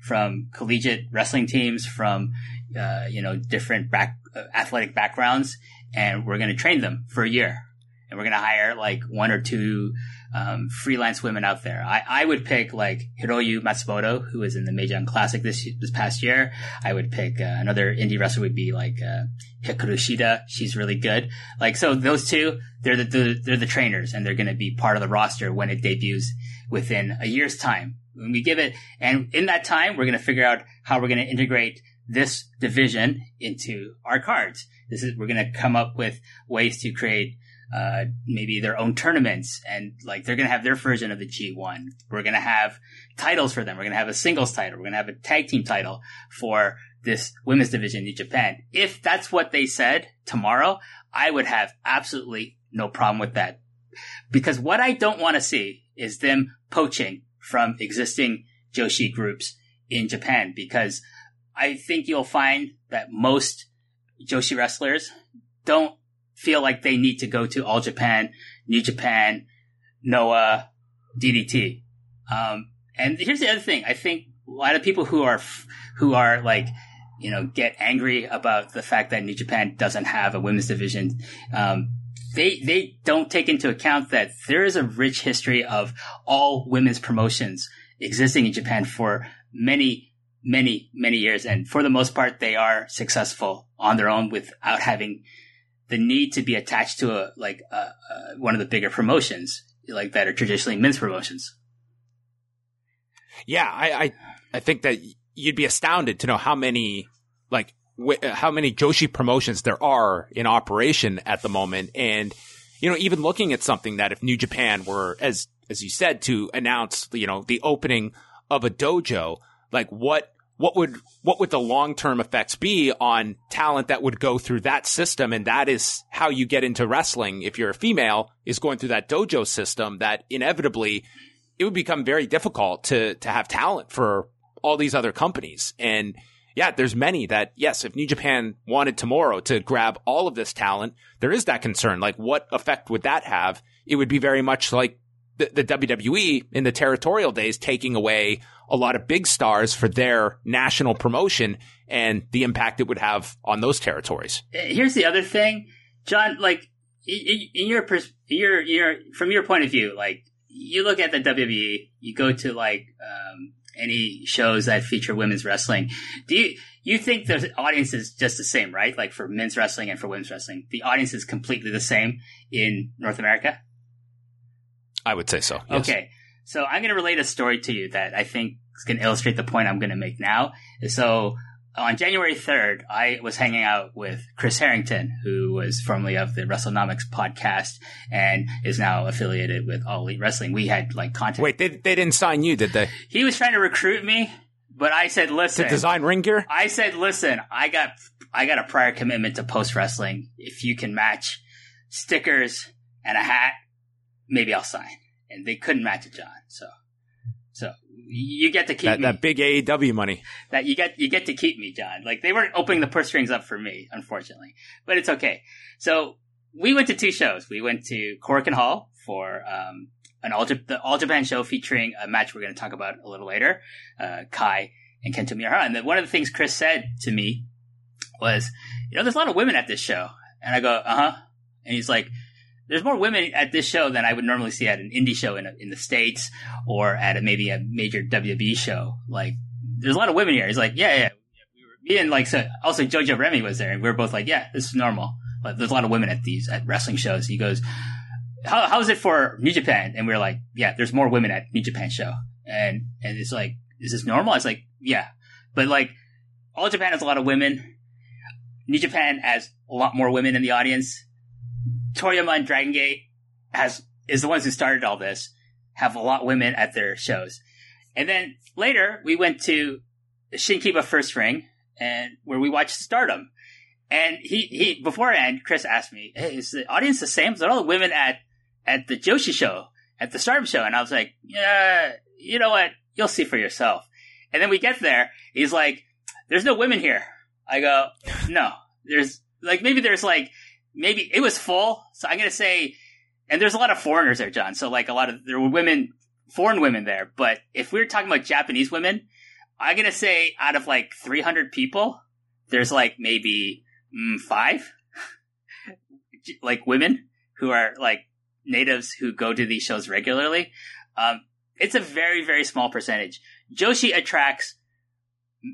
from collegiate wrestling teams, from uh, you know different back, uh, athletic backgrounds, and we're going to train them for a year. And we're going to hire like one or two um, freelance women out there. I, I would pick like Hiroyo Matsumoto, who was in the Mae Young Classic this this past year. I would pick uh, another indie wrestler would be like uh, Hikaru Shida. She's really good. Like so, those two they're the, the they're the trainers, and they're going to be part of the roster when it debuts within a year's time. When we give it, and in that time, we're going to figure out how we're going to integrate this division into our cards. This is we're going to come up with ways to create uh, maybe their own tournaments and like they're going to have their version of the G1. We're going to have titles for them. We're going to have a singles title. We're going to have a tag team title for this women's division in Japan. If that's what they said tomorrow, I would have absolutely no problem with that. Because what I don't want to see is them poaching from existing Joshi groups in Japan because I think you'll find that most Joshi wrestlers don't feel like they need to go to All Japan, New Japan, Noah, DDT. Um, and here's the other thing. I think a lot of people who are, who are like, you know, get angry about the fact that New Japan doesn't have a women's division. Um, they, they don't take into account that there is a rich history of all women's promotions existing in Japan for many, many, many years. And for the most part, they are successful on their own without having the need to be attached to a like uh, uh, one of the bigger promotions like that are traditionally men's promotions. Yeah, I, I, I think that you'd be astounded to know how many like wh- how many Joshi promotions there are in operation at the moment, and you know even looking at something that if New Japan were as as you said to announce you know the opening of a dojo, like what what would what would the long term effects be on talent that would go through that system? And that is how you get into wrestling. If you're a female, is going through that dojo system. That inevitably it would become very difficult to to have talent for all these other companies. And yeah, there's many that yes, if New Japan wanted tomorrow to grab all of this talent, there is that concern. Like, what effect would that have? It would be very much like the, the WWE in the territorial days taking away a lot of big stars for their national promotion and the impact it would have on those territories. Here's the other thing, John. Like in your your your from your point of view, like you look at the WWE, you go to like um, any shows that feature women's wrestling. Do you you think the audience is just the same, right? Like for men's wrestling and for women's wrestling, the audience is completely the same in North America. I would say so. Yes. Okay. So I'm going to relate a story to you that I think is going to illustrate the point I'm going to make now. So on January 3rd, I was hanging out with Chris Harrington, who was formerly of the WrestleNomics podcast and is now affiliated with All Elite Wrestling. We had like content. Wait, they, they didn't sign you, did they? He was trying to recruit me, but I said, listen. To design ring gear? I said, listen, I got, I got a prior commitment to post wrestling. If you can match stickers and a hat, maybe I'll sign. And they couldn't match it, John. So, so you get to keep that, me. that big AEW money. That you get, you get to keep me, John. Like they weren't opening the purse strings up for me, unfortunately, but it's okay. So we went to two shows. We went to Korakuen Hall for, um, an all, the all Japan show featuring a match we're going to talk about a little later, uh, Kai and Kento Miyahara. And the, one of the things Chris said to me was, you know, there's a lot of women at this show. And I go, uh huh. And he's like, there's more women at this show than I would normally see at an indie show in, a, in the States or at a, maybe a major WWE show. Like, there's a lot of women here. He's like, yeah, yeah. we Me and like, so also Jojo Remy was there and we were both like, yeah, this is normal. But there's a lot of women at these, at wrestling shows. He goes, how, how is it for New Japan? And we are like, yeah, there's more women at New Japan show. And, and it's like, is this normal? It's like, yeah. But like, All Japan has a lot of women. New Japan has a lot more women in the audience. Toryumon and Dragon Gate has is the ones who started all this. have a lot of women at their shows. And then later we went to Shinkiba First Ring and where we watched Stardom. And he, he beforehand, Chris asked me, "Hey, is the audience the same? Is all the women at at the Joshi show, at the Stardom show?" And I was like, "Yeah, you know what? You'll see for yourself." And then we get there, he's like, "There's no women here." I go, "No, there's like maybe there's like maybe it was full, so I'm gonna say." And there's a lot of foreigners there, John. So like a lot of there were women, foreign women there. But if we we're talking about Japanese women, I'm gonna say out of like 300 people, there's like maybe mm, five, <laughs> like women who are like natives who go to these shows regularly. Um, it's a very very small percentage. Joshi attracts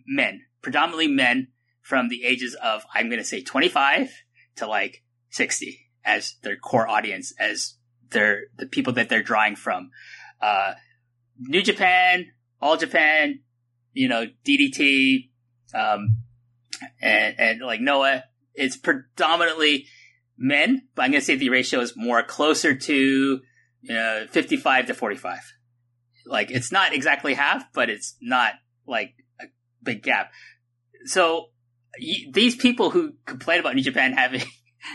men, predominantly men from the ages of I'm gonna say 25 to like 60 as their core audience, as their the people that they're drawing from. Uh, New Japan, All Japan, you know, DDT, um, and, and like Noah, it's predominantly men, but I'm going to say the ratio is more closer to uh, 55 to 45. Like, it's not exactly half, but it's not like a big gap. So, y- these people who complain about New Japan having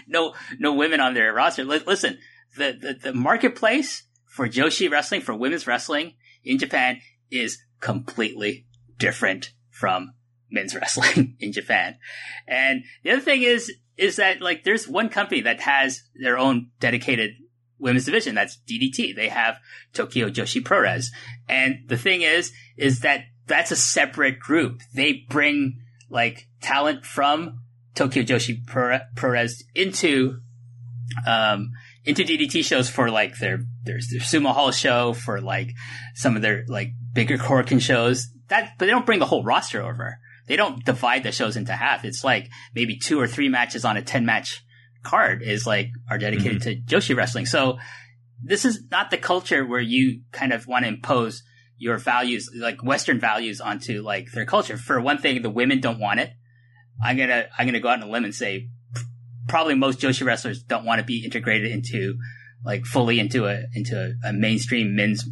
no, no women on their roster, li- listen, the, the, the marketplace for Joshi wrestling, for women's wrestling in Japan is completely different from men's <laughs> wrestling in Japan. And the other thing is, is that like there's one company that has their own dedicated women's division. That's DDT. They have Tokyo Joshi ProRes. And the thing is, is that that's a separate group. They bring like talent from Tokyo Joshi ProRes into, um, into DDT shows for like their, there's their Sumo Hall show for like some of their like bigger Korakuen shows. That, but they don't bring the whole roster over. They don't divide the shows into half. It's like maybe two or three matches on a 10 match card is like, are dedicated mm-hmm. to Joshi wrestling. So this is not the culture where you kind of want to impose your values, like Western values onto like their culture. For one thing, the women don't want it. I'm gonna, I'm gonna go out on a limb and say probably most Joshi wrestlers don't want to be integrated into like fully into a, into a, mainstream men's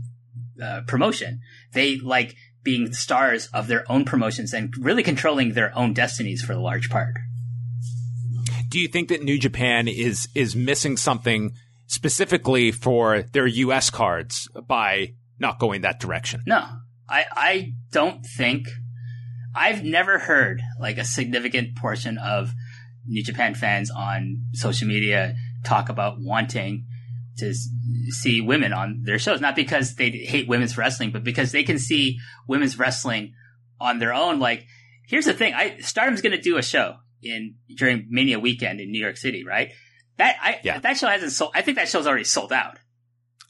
uh, promotion. They like being stars of their own promotions and really controlling their own destinies for the large part. Do you think that New Japan is is missing something specifically for their US cards by not going that direction? No. I I don't think I've never heard like a significant portion of New Japan fans on social media talk about wanting to see women on their shows, not because they hate women's wrestling, but because they can see women's wrestling on their own. Like, here's the thing: I Stardom's going to do a show in during Mania weekend in New York City, right? That I yeah. that show hasn't sold. I think that show's already sold out.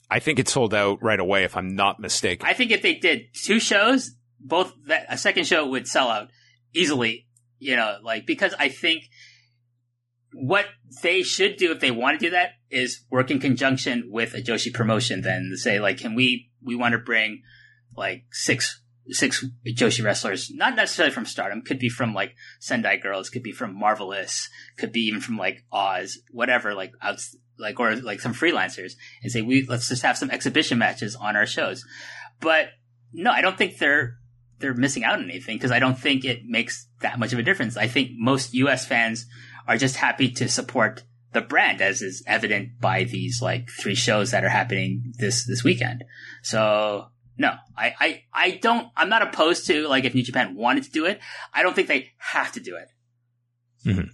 I think it sold out right away, if I'm not mistaken. I think if they did two shows, both that a second show would sell out easily. You know, like because I think what they should do if they want to do that is work in conjunction with a Joshi promotion. Then say like, can we we want to bring like six six Joshi wrestlers, not necessarily from Stardom, could be from like Sendai Girls, could be from Marvelous, could be even from like Oz, whatever, like out, like or like some freelancers, and say we let's just have some exhibition matches on our shows. But no, I don't think they're they're missing out on anything because I don't think it makes that much of a difference. I think most U.S. fans are just happy to support the brand, as is evident by these like three shows that are happening this this weekend. So no, I, I, I don't. I'm not opposed to like if New Japan wanted to do it. I don't think they have to do it. Mm-hmm.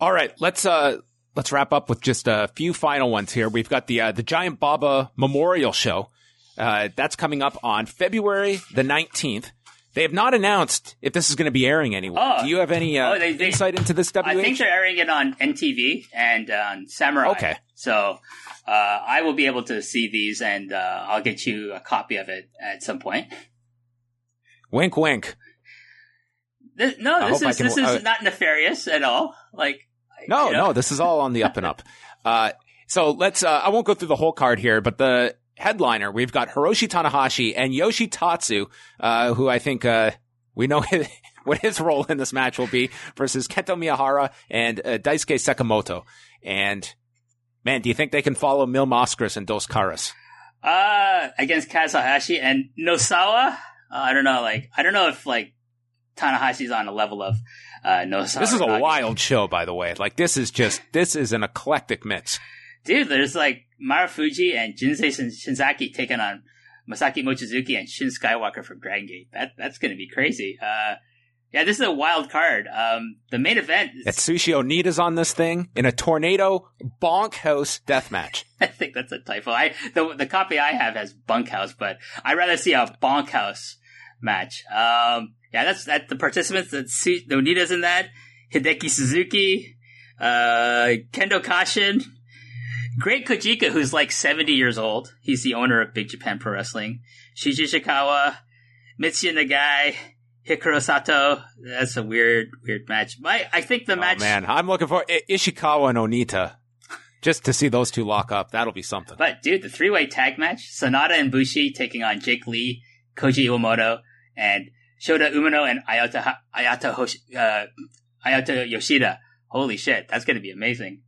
All right, let's uh let's wrap up with just a few final ones here. We've got the uh, the Giant Baba Memorial Show. Uh, that's coming up on February the 19th. They have not announced if this is going to be airing anywhere. Oh. Do you have any uh, oh, they, they, insight into this WH? I think they're airing it on NTV and on Samurai. Okay. So uh, I will be able to see these, and uh, I'll get you a copy of it at some point. Wink, wink. This, no, this is can, this is uh, not nefarious at all. Like no, you know? no, this is all on the up and up. <laughs> Uh, so let's. Uh, I won't go through the whole card here, but the headliner, we've got Hiroshi Tanahashi and Yoshi Tatsu, uh, who I think, uh, we know <laughs> his, what his role in this match will be versus Kento Miyahara and uh, Daisuke Sekimoto. And man, do you think they can follow Mil Mascaras and Dos Caras? Uh, against Kaz Hayashi and Nosawa. Uh, I don't know, like I don't know if like Tanahashi's on a level of uh, Nosawa. This is a wild show, by the way. Like this is just this is an eclectic mix. dude. There's like Marufuji and Jinsei Shinzaki taking on Masaki Mochizuki and Shin Skywalker from Dragon Gate. That that's gonna be crazy. Uh, yeah, this is a wild card. Um, the main event. Is, Atsushi Onita's on this thing in a tornado bonk house death match. <laughs> I think that's a typo. I the the copy I have has bunkhouse, but I'd rather see a bonkhouse match. Um, yeah, that's that. The participants that see the Onita's in that Hideki Suzuki, uh, Kendo Kashin, Great Kojika, who's like seventy years old. He's the owner of Big Japan Pro Wrestling. Shuji Ishikawa, Mitsuya Nagai. Hikaru Sato. That's a weird, weird match. My, I think the match. Oh man, I'm looking for I- Ishikawa and Onita. Just to see those two lock up, that'll be something. But dude, the three way tag match: Sanada and Bushi taking on Jake Lee, Koji Iwamoto, and Shota Umino and Ayata Ayata Hoshi, uh, Ayato Yoshida. Holy shit, that's gonna be amazing.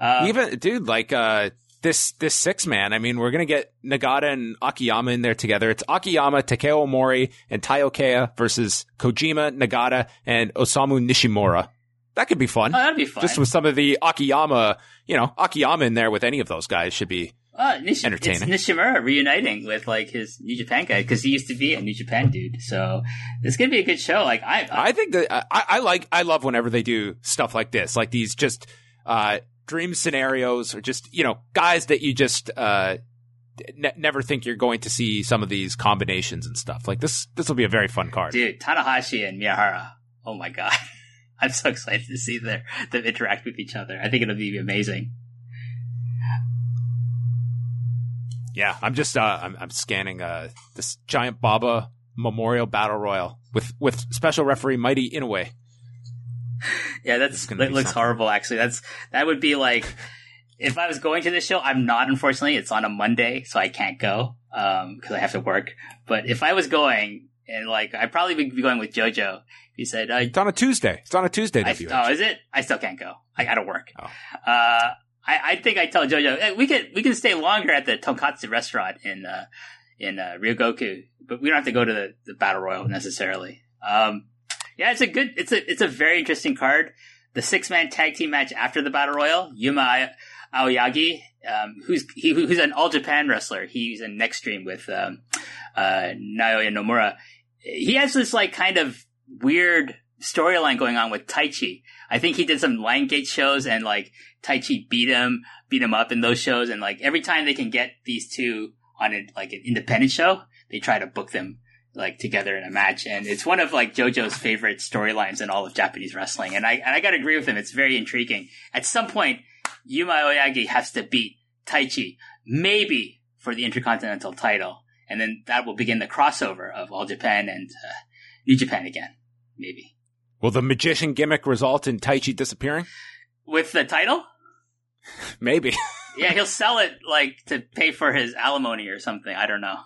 Uh, Even dude, like uh this this six man, I mean, we're gonna get Nagata and Akiyama in there together. It's Akiyama, Takao Omori, and Taiyo Kea versus Kojima, Nagata, and Osamu Nishimura. That could be fun. oh, that'd be fun. Just with some of the Akiyama, you know, Akiyama in there with any of those guys should be uh, Nish- entertaining. It's Nishimura reuniting with like his New Japan guy because he used to be a New Japan dude. So it's gonna be a good show. Like I, I I think that I, I like I love whenever they do stuff like this, like these just uh, dream scenarios, or just you know guys that you just uh, ne- never think you're going to see some of these combinations and stuff. Like this, this will be a very fun card. dude, Tanahashi and Miyahara. Oh my god. <laughs> I'm so excited to see their them interact with each other. I think it'll be amazing. Yeah, I'm just uh, I'm, I'm scanning uh, this giant Baba Memorial Battle Royal with with special referee Mighty Inoue. <laughs> Yeah, that's that looks something. horrible. Actually, that's that would be like if I was going to this show. I'm not, unfortunately. It's on a Monday, so I can't go because I have to work. But if I was going, and like I'd probably be going with JoJo. He said, uh, It's on a Tuesday. It's on a Tuesday. I, "Oh, is it? I still can't go. I gotta work." Oh. Uh, I, I think I tell JoJo hey, we can we can stay longer at the Tonkatsu restaurant in uh, in uh, Ryogoku, but we don't have to go to the, the battle royal necessarily. Um, yeah, it's a good, it's a it's a very interesting card. The six man tag team match after the battle royal, Yuma Aoyagi, um, who's he, who's an all Japan wrestler. He's in Nextream with um, uh, Naoya Nomura. He has this like kind of weird storyline going on with Taichi. I think he did some Lion Gate shows and like Taichi beat him, beat him up in those shows. And like every time they can get these two on a, like an independent show, they try to book them like together in a match. And it's one of like JoJo's favorite storylines in all of Japanese wrestling. And I, and I gotta agree with him. It's very intriguing. At some point, Yuma Aoyagi has to beat Taichi, maybe for the Intercontinental title. And then that will begin the crossover of All Japan and uh, New Japan again. Maybe. Will the magician gimmick result in Taichi disappearing? With the title? <laughs> Maybe. Yeah, he'll sell it like to pay for his alimony or something. I don't know.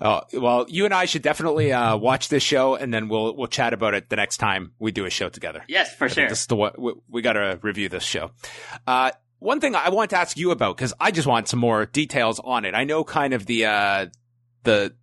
Oh, well, you and I should definitely uh, watch this show, and then we'll we'll chat about it the next time we do a show together. Yes, for I sure. This is the what we, we got to review this show. Uh, one thing I want to ask you about because I just want some more details on it. I know kind of the uh, the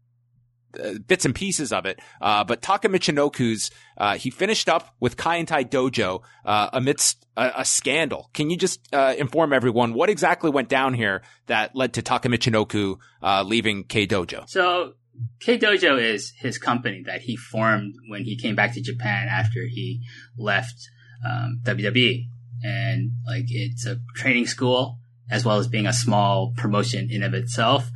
bits and pieces of it, uh, but Taka Michinoku's uh, he finished up with Kaientai Dojo uh, amidst a, a scandal. Can you just uh, inform everyone what exactly went down here that led to Taka Michinoku uh, leaving K Dojo? So K Dojo is his company that he formed when he came back to Japan after he left um, WWE, and like it's a training school as well as being a small promotion in of itself.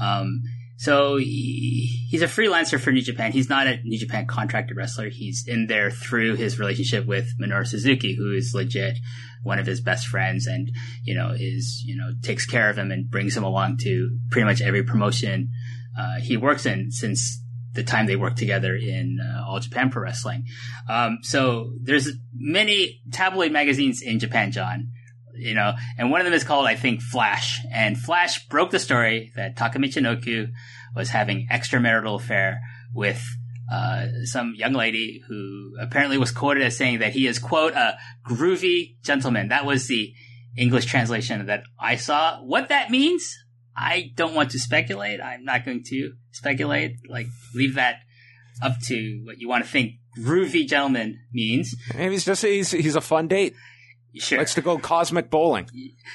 Um, so he, he's a freelancer for New Japan. He's not a New Japan contracted wrestler. He's in there through his relationship with Minoru Suzuki, who is legit one of his best friends and, you know, is, you know, takes care of him and brings him along to pretty much every promotion uh, he works in since the time they worked together in uh, All Japan Pro Wrestling. Um, so there's many tabloid magazines in Japan, John. You know, and one of them is called, I think, Flash. And Flash broke the story that Taka Michinoku was having extramarital affair with uh, some young lady who apparently was quoted as saying that he is, quote, a groovy gentleman. That was the English translation that I saw. What that means, I don't want to speculate. I'm not going to speculate. Like, leave that up to what you want to think groovy gentleman means. Maybe he's just he's he's a fun date. Sure. Likes to go cosmic bowling.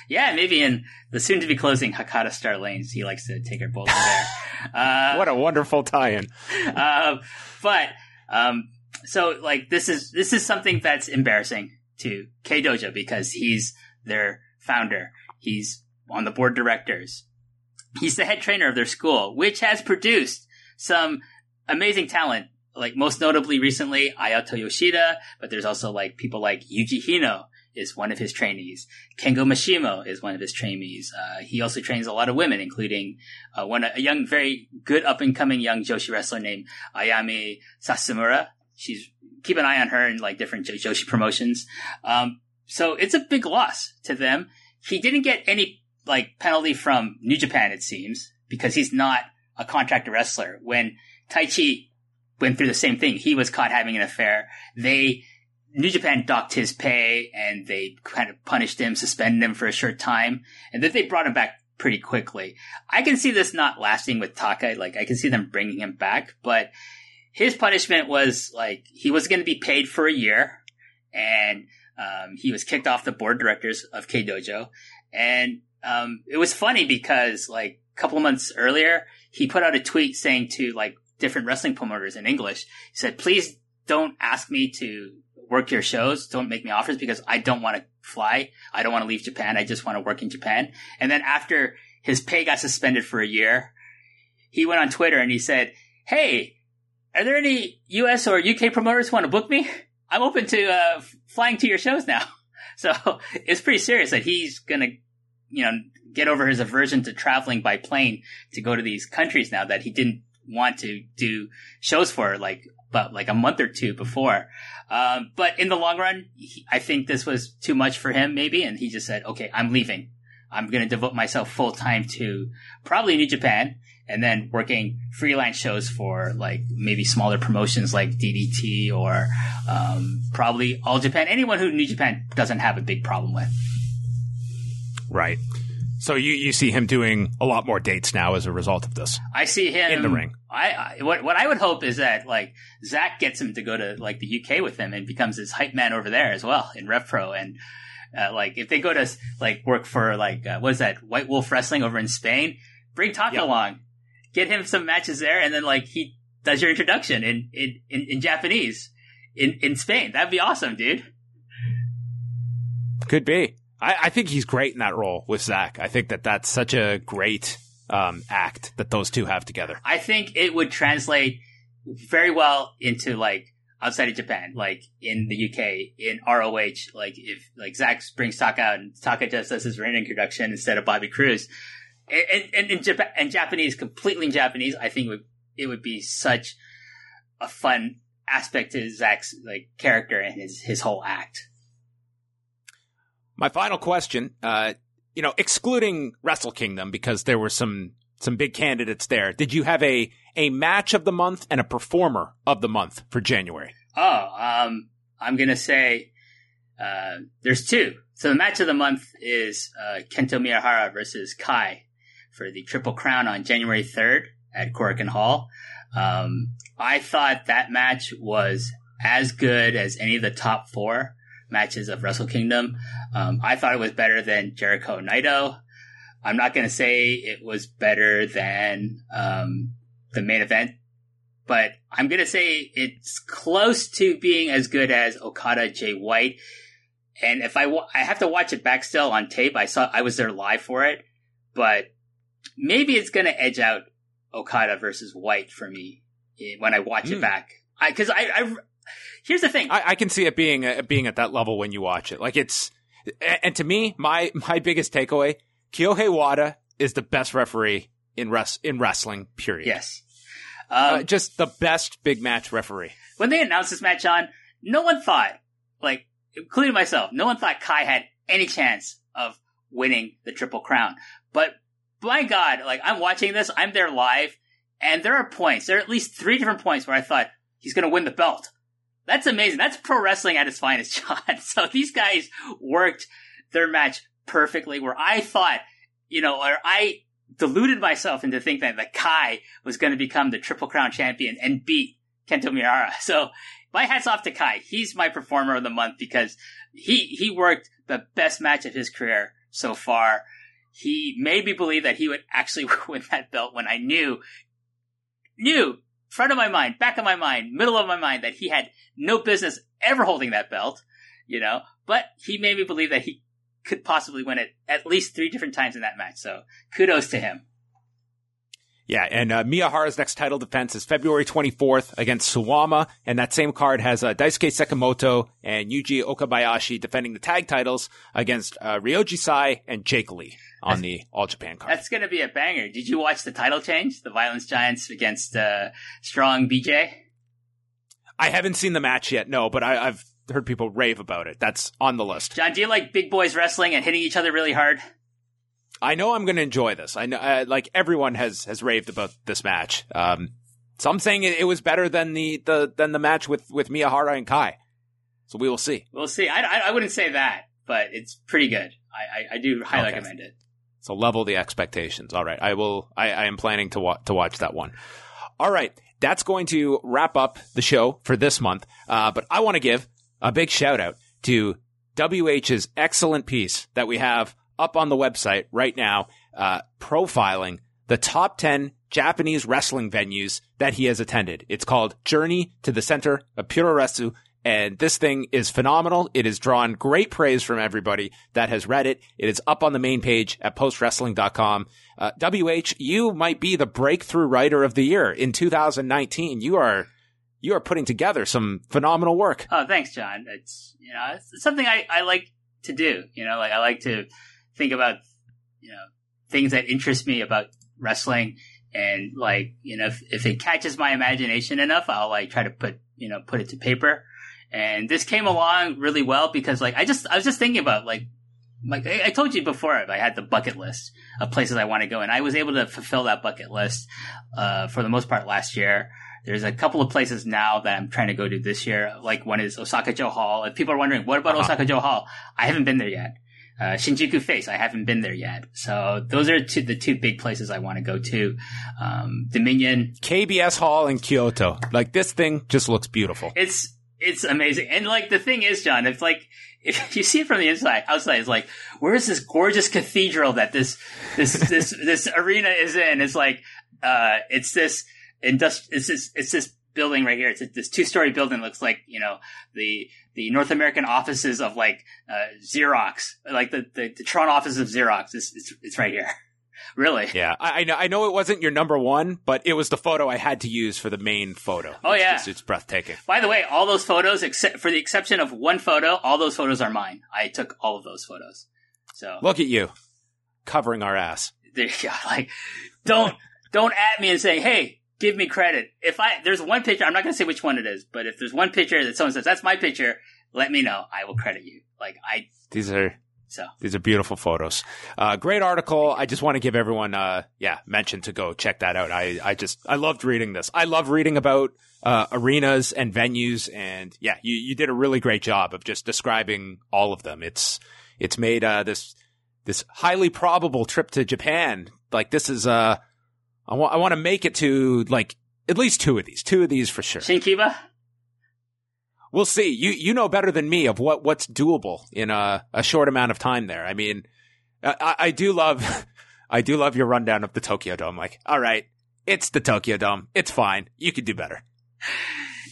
Yeah, maybe in the soon to be closing Hakata Star Lanes, he likes to take her bowling there. Uh, <laughs> What a wonderful tie-in. uh, but um, so like this is this is something that's embarrassing to K Dojo because he's their founder. He's on the board of directors. He's the head trainer of their school, which has produced some amazing talent. Like most notably recently, Ayato Yoshida, but there's also like people like Yuji Hino is one of his trainees. Kengo Mashimo is one of his trainees. Uh, he also trains a lot of women, including uh, one a young, very good up and coming young Joshi wrestler named Ayami Sasamura. She's keep an eye on her in like different Joshi promotions. Um, so it's a big loss to them. He didn't get any like penalty from New Japan, it seems, because he's not a contractor wrestler. When Taichi went through the same thing, he was caught having an affair. They New Japan docked his pay and they kind of punished him, suspended him for a short time, and then they brought him back pretty quickly. I can see this not lasting with Taka. Like I can see them bringing him back, but his punishment was like he was going to be paid for a year, and um, he was kicked off the board of directors of K Dojo, and um, it was funny because like a couple months earlier, he put out a tweet saying to like different wrestling promoters in English, he said, "Please don't ask me to work your shows. Don't make me offers because I don't want to fly. I don't want to leave Japan. I just want to work in Japan." And then after his pay got suspended for a year, he went on Twitter and he said, "Hey." Are there any US or UK promoters who want to book me? I'm open to uh, flying to your shows now. <laughs> So it's pretty serious that he's going to, you know, get over his aversion to traveling by plane to go to these countries now that he didn't want to do shows for like about like a month or two before. Um, but in the long run, he, I think this was too much for him maybe. And he just said, okay, I'm leaving. I'm going to devote myself full time to probably New Japan and then working freelance shows for like maybe smaller promotions like DDT or um, probably All Japan. Anyone who New Japan doesn't have a big problem with. Right. So you, you see him doing a lot more dates now as a result of this. I see him In the ring. I, I what what I would hope is that like Zach gets him to go to like the UK with him and becomes his hype man over there as well in RevPro and. Uh, like if they go to like work for like uh, what is that White Wolf Wrestling over in Spain, bring Taka along, get him some matches there, and then like he does your introduction in in, in, in Japanese in in Spain. That'd be awesome, dude. Could be. I, I think he's great in that role with Zach. I think that that's such a great um, act that those two have together. I think it would translate very well into like outside of Japan, like in the UK, in ROH, like if like Zach brings Taka out and Taka just does his ring introduction instead of Bobby Cruz, and and Japan and Japanese, completely in Japanese, I think it would it would be such a fun aspect to Zach's like character and his his whole act. My final question, uh, you know, excluding Wrestle Kingdom because there were some some big candidates there. Did you have a a match of the month and a performer of the month for January? Oh, um, I'm gonna say uh, there's two. So the match of the month is uh, Kento Miyahara versus Kai for the Triple Crown on January 3rd at Korakuen Hall. Um, I thought that match was as good as any of the top four matches of Wrestle Kingdom. Um, I thought it was better than Jericho Naito. I'm not going to say it was better than um, the main event, but I'm going to say it's close to being as good as Okada Jay White. And if I wa- I have to watch it back still on tape. I saw I was there live for it, but maybe it's going to edge out Okada versus White for me eh, when I watch it Hmm. back. Because I, I, here's the thing. I, I can see it being uh, being at that level when you watch it. Like it's, and to me, my my biggest takeaway: Kyohei Wada is the best referee in res- in wrestling. Period. yes. Uh, Um, just the best big match referee. when they announced this match on, no one thought, like, including myself, no one thought Kai had any chance of winning the Triple Crown. But my God, like, I'm watching this, I'm there live, and there are points, there are at least three different points where I thought he's going to win the belt. That's amazing. That's pro wrestling at its finest, <laughs> John. So these guys worked their match perfectly where I thought, you know, or I deluded myself into thinking that, that Kai was going to become the Triple Crown champion and beat Kento Miyahara. So my hats off to Kai. He's my performer of the month because he, he worked the best match of his career so far. He made me believe that he would actually <laughs> win that belt when I knew, knew, front of my mind, back of my mind, middle of my mind that he had no business ever holding that belt, you know, but he made me believe that he could possibly win it at least three different times in that match. So kudos to him. Yeah, and uh, Miyahara's next title defense is February 24th against Suwama, and that same card has uh, Daisuke and Yuji Okabayashi defending the tag titles against uh, Ryoji Sai and Jake Lee on that's, the All Japan card. That's going to be a banger. Did you watch the title change? The Violence Giants against uh, Strong BJ? I haven't seen the match yet, no, but I, I've heard people rave about it. That's on the list. John, do you like big boys wrestling and hitting each other really hard? I know I'm going to enjoy this. I know, uh, like everyone has has raved about this match. Um, some saying it, it, was better than the, the than the match with with Miyahara and Kai. So we will see. We'll see. I, I, I wouldn't say that, but it's pretty good. I, I, I do highly okay. recommend it. So level the expectations. All right, I will. I, I am planning to wa- to watch that one. All right, that's going to wrap up the show for this month. Uh, but I want to give a big shout out to WH's excellent piece that we have up on the website right now, uh, profiling the top 10 Japanese wrestling venues that he has attended. It's called Journey to the Center of Puroresu. And this thing is phenomenal. It has drawn great praise from everybody that has read it. It is up on the main page at postwrestling.com. Uh, WH, you might be the breakthrough writer of the year in 2019. You are you are putting together some phenomenal work. Oh, thanks, John. It's you know it's something I, I like to do. You know, like I like to think about you know things that interest me about wrestling, and like you know if, if it catches my imagination enough, I'll like try to put you know put it to paper. And this came along really well because like I just I was just thinking about like like I told you before, I had the bucket list of places I want to go, and I was able to fulfill that bucket list uh, for the most part last year. There's a couple of places now that I'm trying to go to this year. Like one is Osaka Jo Hall. If people are wondering, what about uh-huh. Osaka Jo Hall? I haven't been there yet. Uh, Shinjuku Face, I haven't been there yet. So those are two, the two big places I want to go to. Um, Dominion. KBS Hall in Kyoto. Like this thing just looks beautiful. It's, it's amazing. And like the thing is, John, it's like, if <laughs> you see it from the inside, outside, it's like, where is this gorgeous cathedral that this, this, <laughs> this, this arena is in? It's like, uh, it's this, industri- it's this it's this building right here. It's this two story building. Looks like you know the the North American offices of like uh, Xerox, like the, the, the Toronto office of Xerox. It's, it's, it's right here. <laughs> really? Yeah, I, I, know. I know it wasn't your number one, but it was the photo I had to use for the main photo. Oh it's yeah, just, it's breathtaking. By the way, all those photos, except for the exception of one photo, all those photos are mine. I took all of those photos. So look at you covering our ass. <laughs> Go. Like, don't don't at me and say, "Hey, give me credit. If I there's one picture, I'm not going to say which one it is, but if there's one picture that someone says that's my picture, let me know. I will credit you. Like I these are so these are beautiful photos. Uh, great article. I just want to give everyone, uh, yeah, mention to go check that out. I, I just, I loved reading this. I love reading about, uh, arenas and venues. And yeah, you, you did a really great job of just describing all of them. It's, it's made, uh, this, this highly probable trip to Japan. Like this is, uh, I want I want to make it to like at least two of these, two of these for sure. Shinkiba. We'll see. You you know better than me of what what's doable in a a short amount of time. There. I mean, I, I do love <laughs> I do love your rundown of the Tokyo Dome. Like, all right, it's the Tokyo Dome. It's fine. You could do better.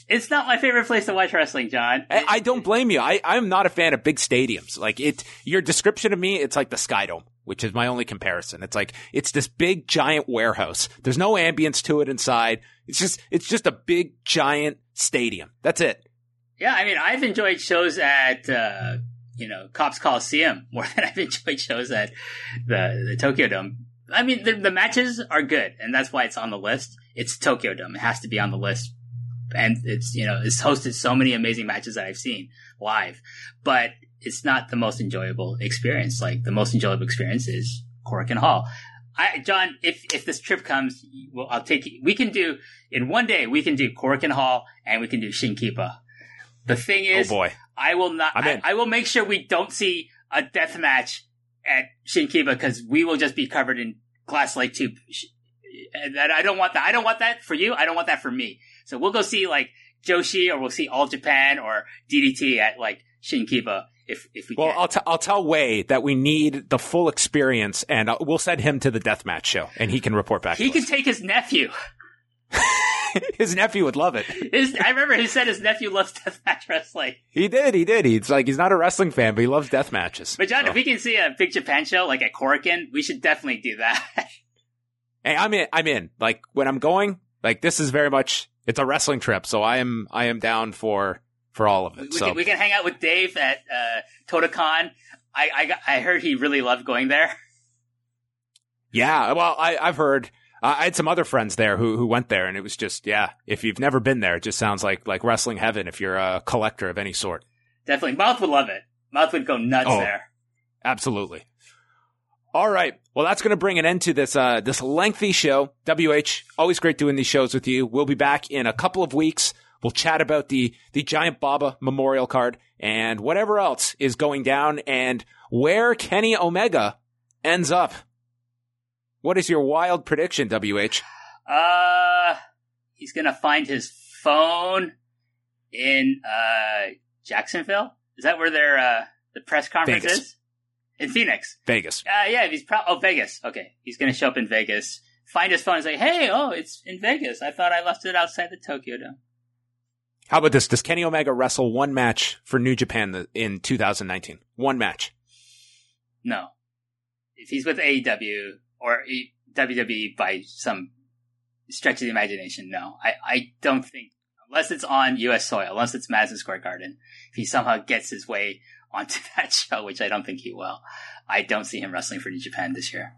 It's not my favorite place to watch wrestling, John. I, I don't blame you. I, I'm not a fan of big stadiums. Like it, your description of me, it's like the Sky Dome which is my only comparison. It's like, it's this big giant warehouse. There's no ambience to it inside. It's just, it's just a big giant stadium. That's it. Yeah. I mean, I've enjoyed shows at, uh, you know, Copps Coliseum <laughs> more than I've enjoyed shows at the, the Tokyo Dome. I mean, the, the matches are good, and that's why it's on the list. It's Tokyo Dome. It has to be on the list. And it's, you know, it's hosted so many amazing matches that I've seen live. But it's not the most enjoyable experience. Like the most enjoyable experience is Korakuen Hall. I, John, if if this trip comes, well, I'll take you. We can do in one day. We can do Korakuen Hall and we can do Shinkiba. The thing is, oh boy, I will not. I, I, will make sure we don't see a death match at Shinkiba because we will just be covered in Glass Lake two. And I don't want that. I don't want that for you. I don't want that for me. So we'll go see like Joshi or we'll see All Japan or DDT at like Shinkiba if if we Well, can. I'll, t- I'll tell Wei that we need the full experience, and uh, we'll send him to the death match show, and he can report back. he can us. take his nephew. <laughs> <laughs> his nephew would love it. His, I remember he said his nephew loves deathmatch wrestling. He did. He did. He's like he's not a wrestling fan, but he loves death matches. But John, So- if we can see a Big Japan show like at Korakuen, we should definitely do that. hey, I'm in. I'm in. Like when I'm going, like this is very much it's a wrestling trip, so I am I am down for for all of it. we So can, we can hang out with Dave at uh, Totocon. I, I I heard he really loved going there. yeah, well, I I've heard. I had some other friends there who who went there, and it was just yeah. If you've never been there, it just sounds like like wrestling heaven. If you're a collector of any sort. Definitely, Mouth would love it. Mouth would go nuts Oh. there. Absolutely. All right. Well, that's going to bring an end to this uh, this lengthy show. WH, always great doing these shows with you. We'll be back in a couple of weeks. We'll chat about the the Giant Baba Memorial Card and whatever else is going down and where Kenny Omega ends up. What is your wild prediction, WH? Uh, he's gonna find his phone in uh Jacksonville. Is that where their uh the press conference Vegas. is? In Phoenix. Vegas. Uh, yeah, he's pro- oh Vegas. Okay, he's gonna show up in Vegas, find his phone, and say, "Hey, oh, it's in Vegas. I thought I left it outside the Tokyo Dome." How about this? Does Kenny Omega wrestle one match for New Japan in 2019? One match. No, if he's with AEW or WWE by some stretch of the imagination, no, I I don't think unless it's on U.S. soil, unless it's Madison Square Garden, if he somehow gets his way <laughs> onto that show, which I don't think he will, I don't see him wrestling for New Japan this year.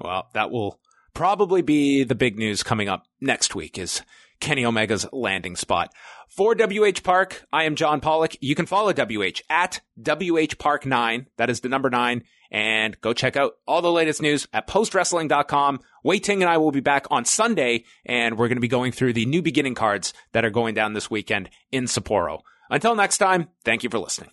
Well, that will probably be the big news coming up next week is Kenny Omega's landing spot. For WH Park, I am John Pollock. You can follow WH at WH Park 9. That is the number 9. And go check out all the latest news at postwrestling.com. Wei Ting and I will be back on Sunday, and we're going to be going through the new beginning cards that are going down this weekend in Sapporo. Until next time, thank you for listening.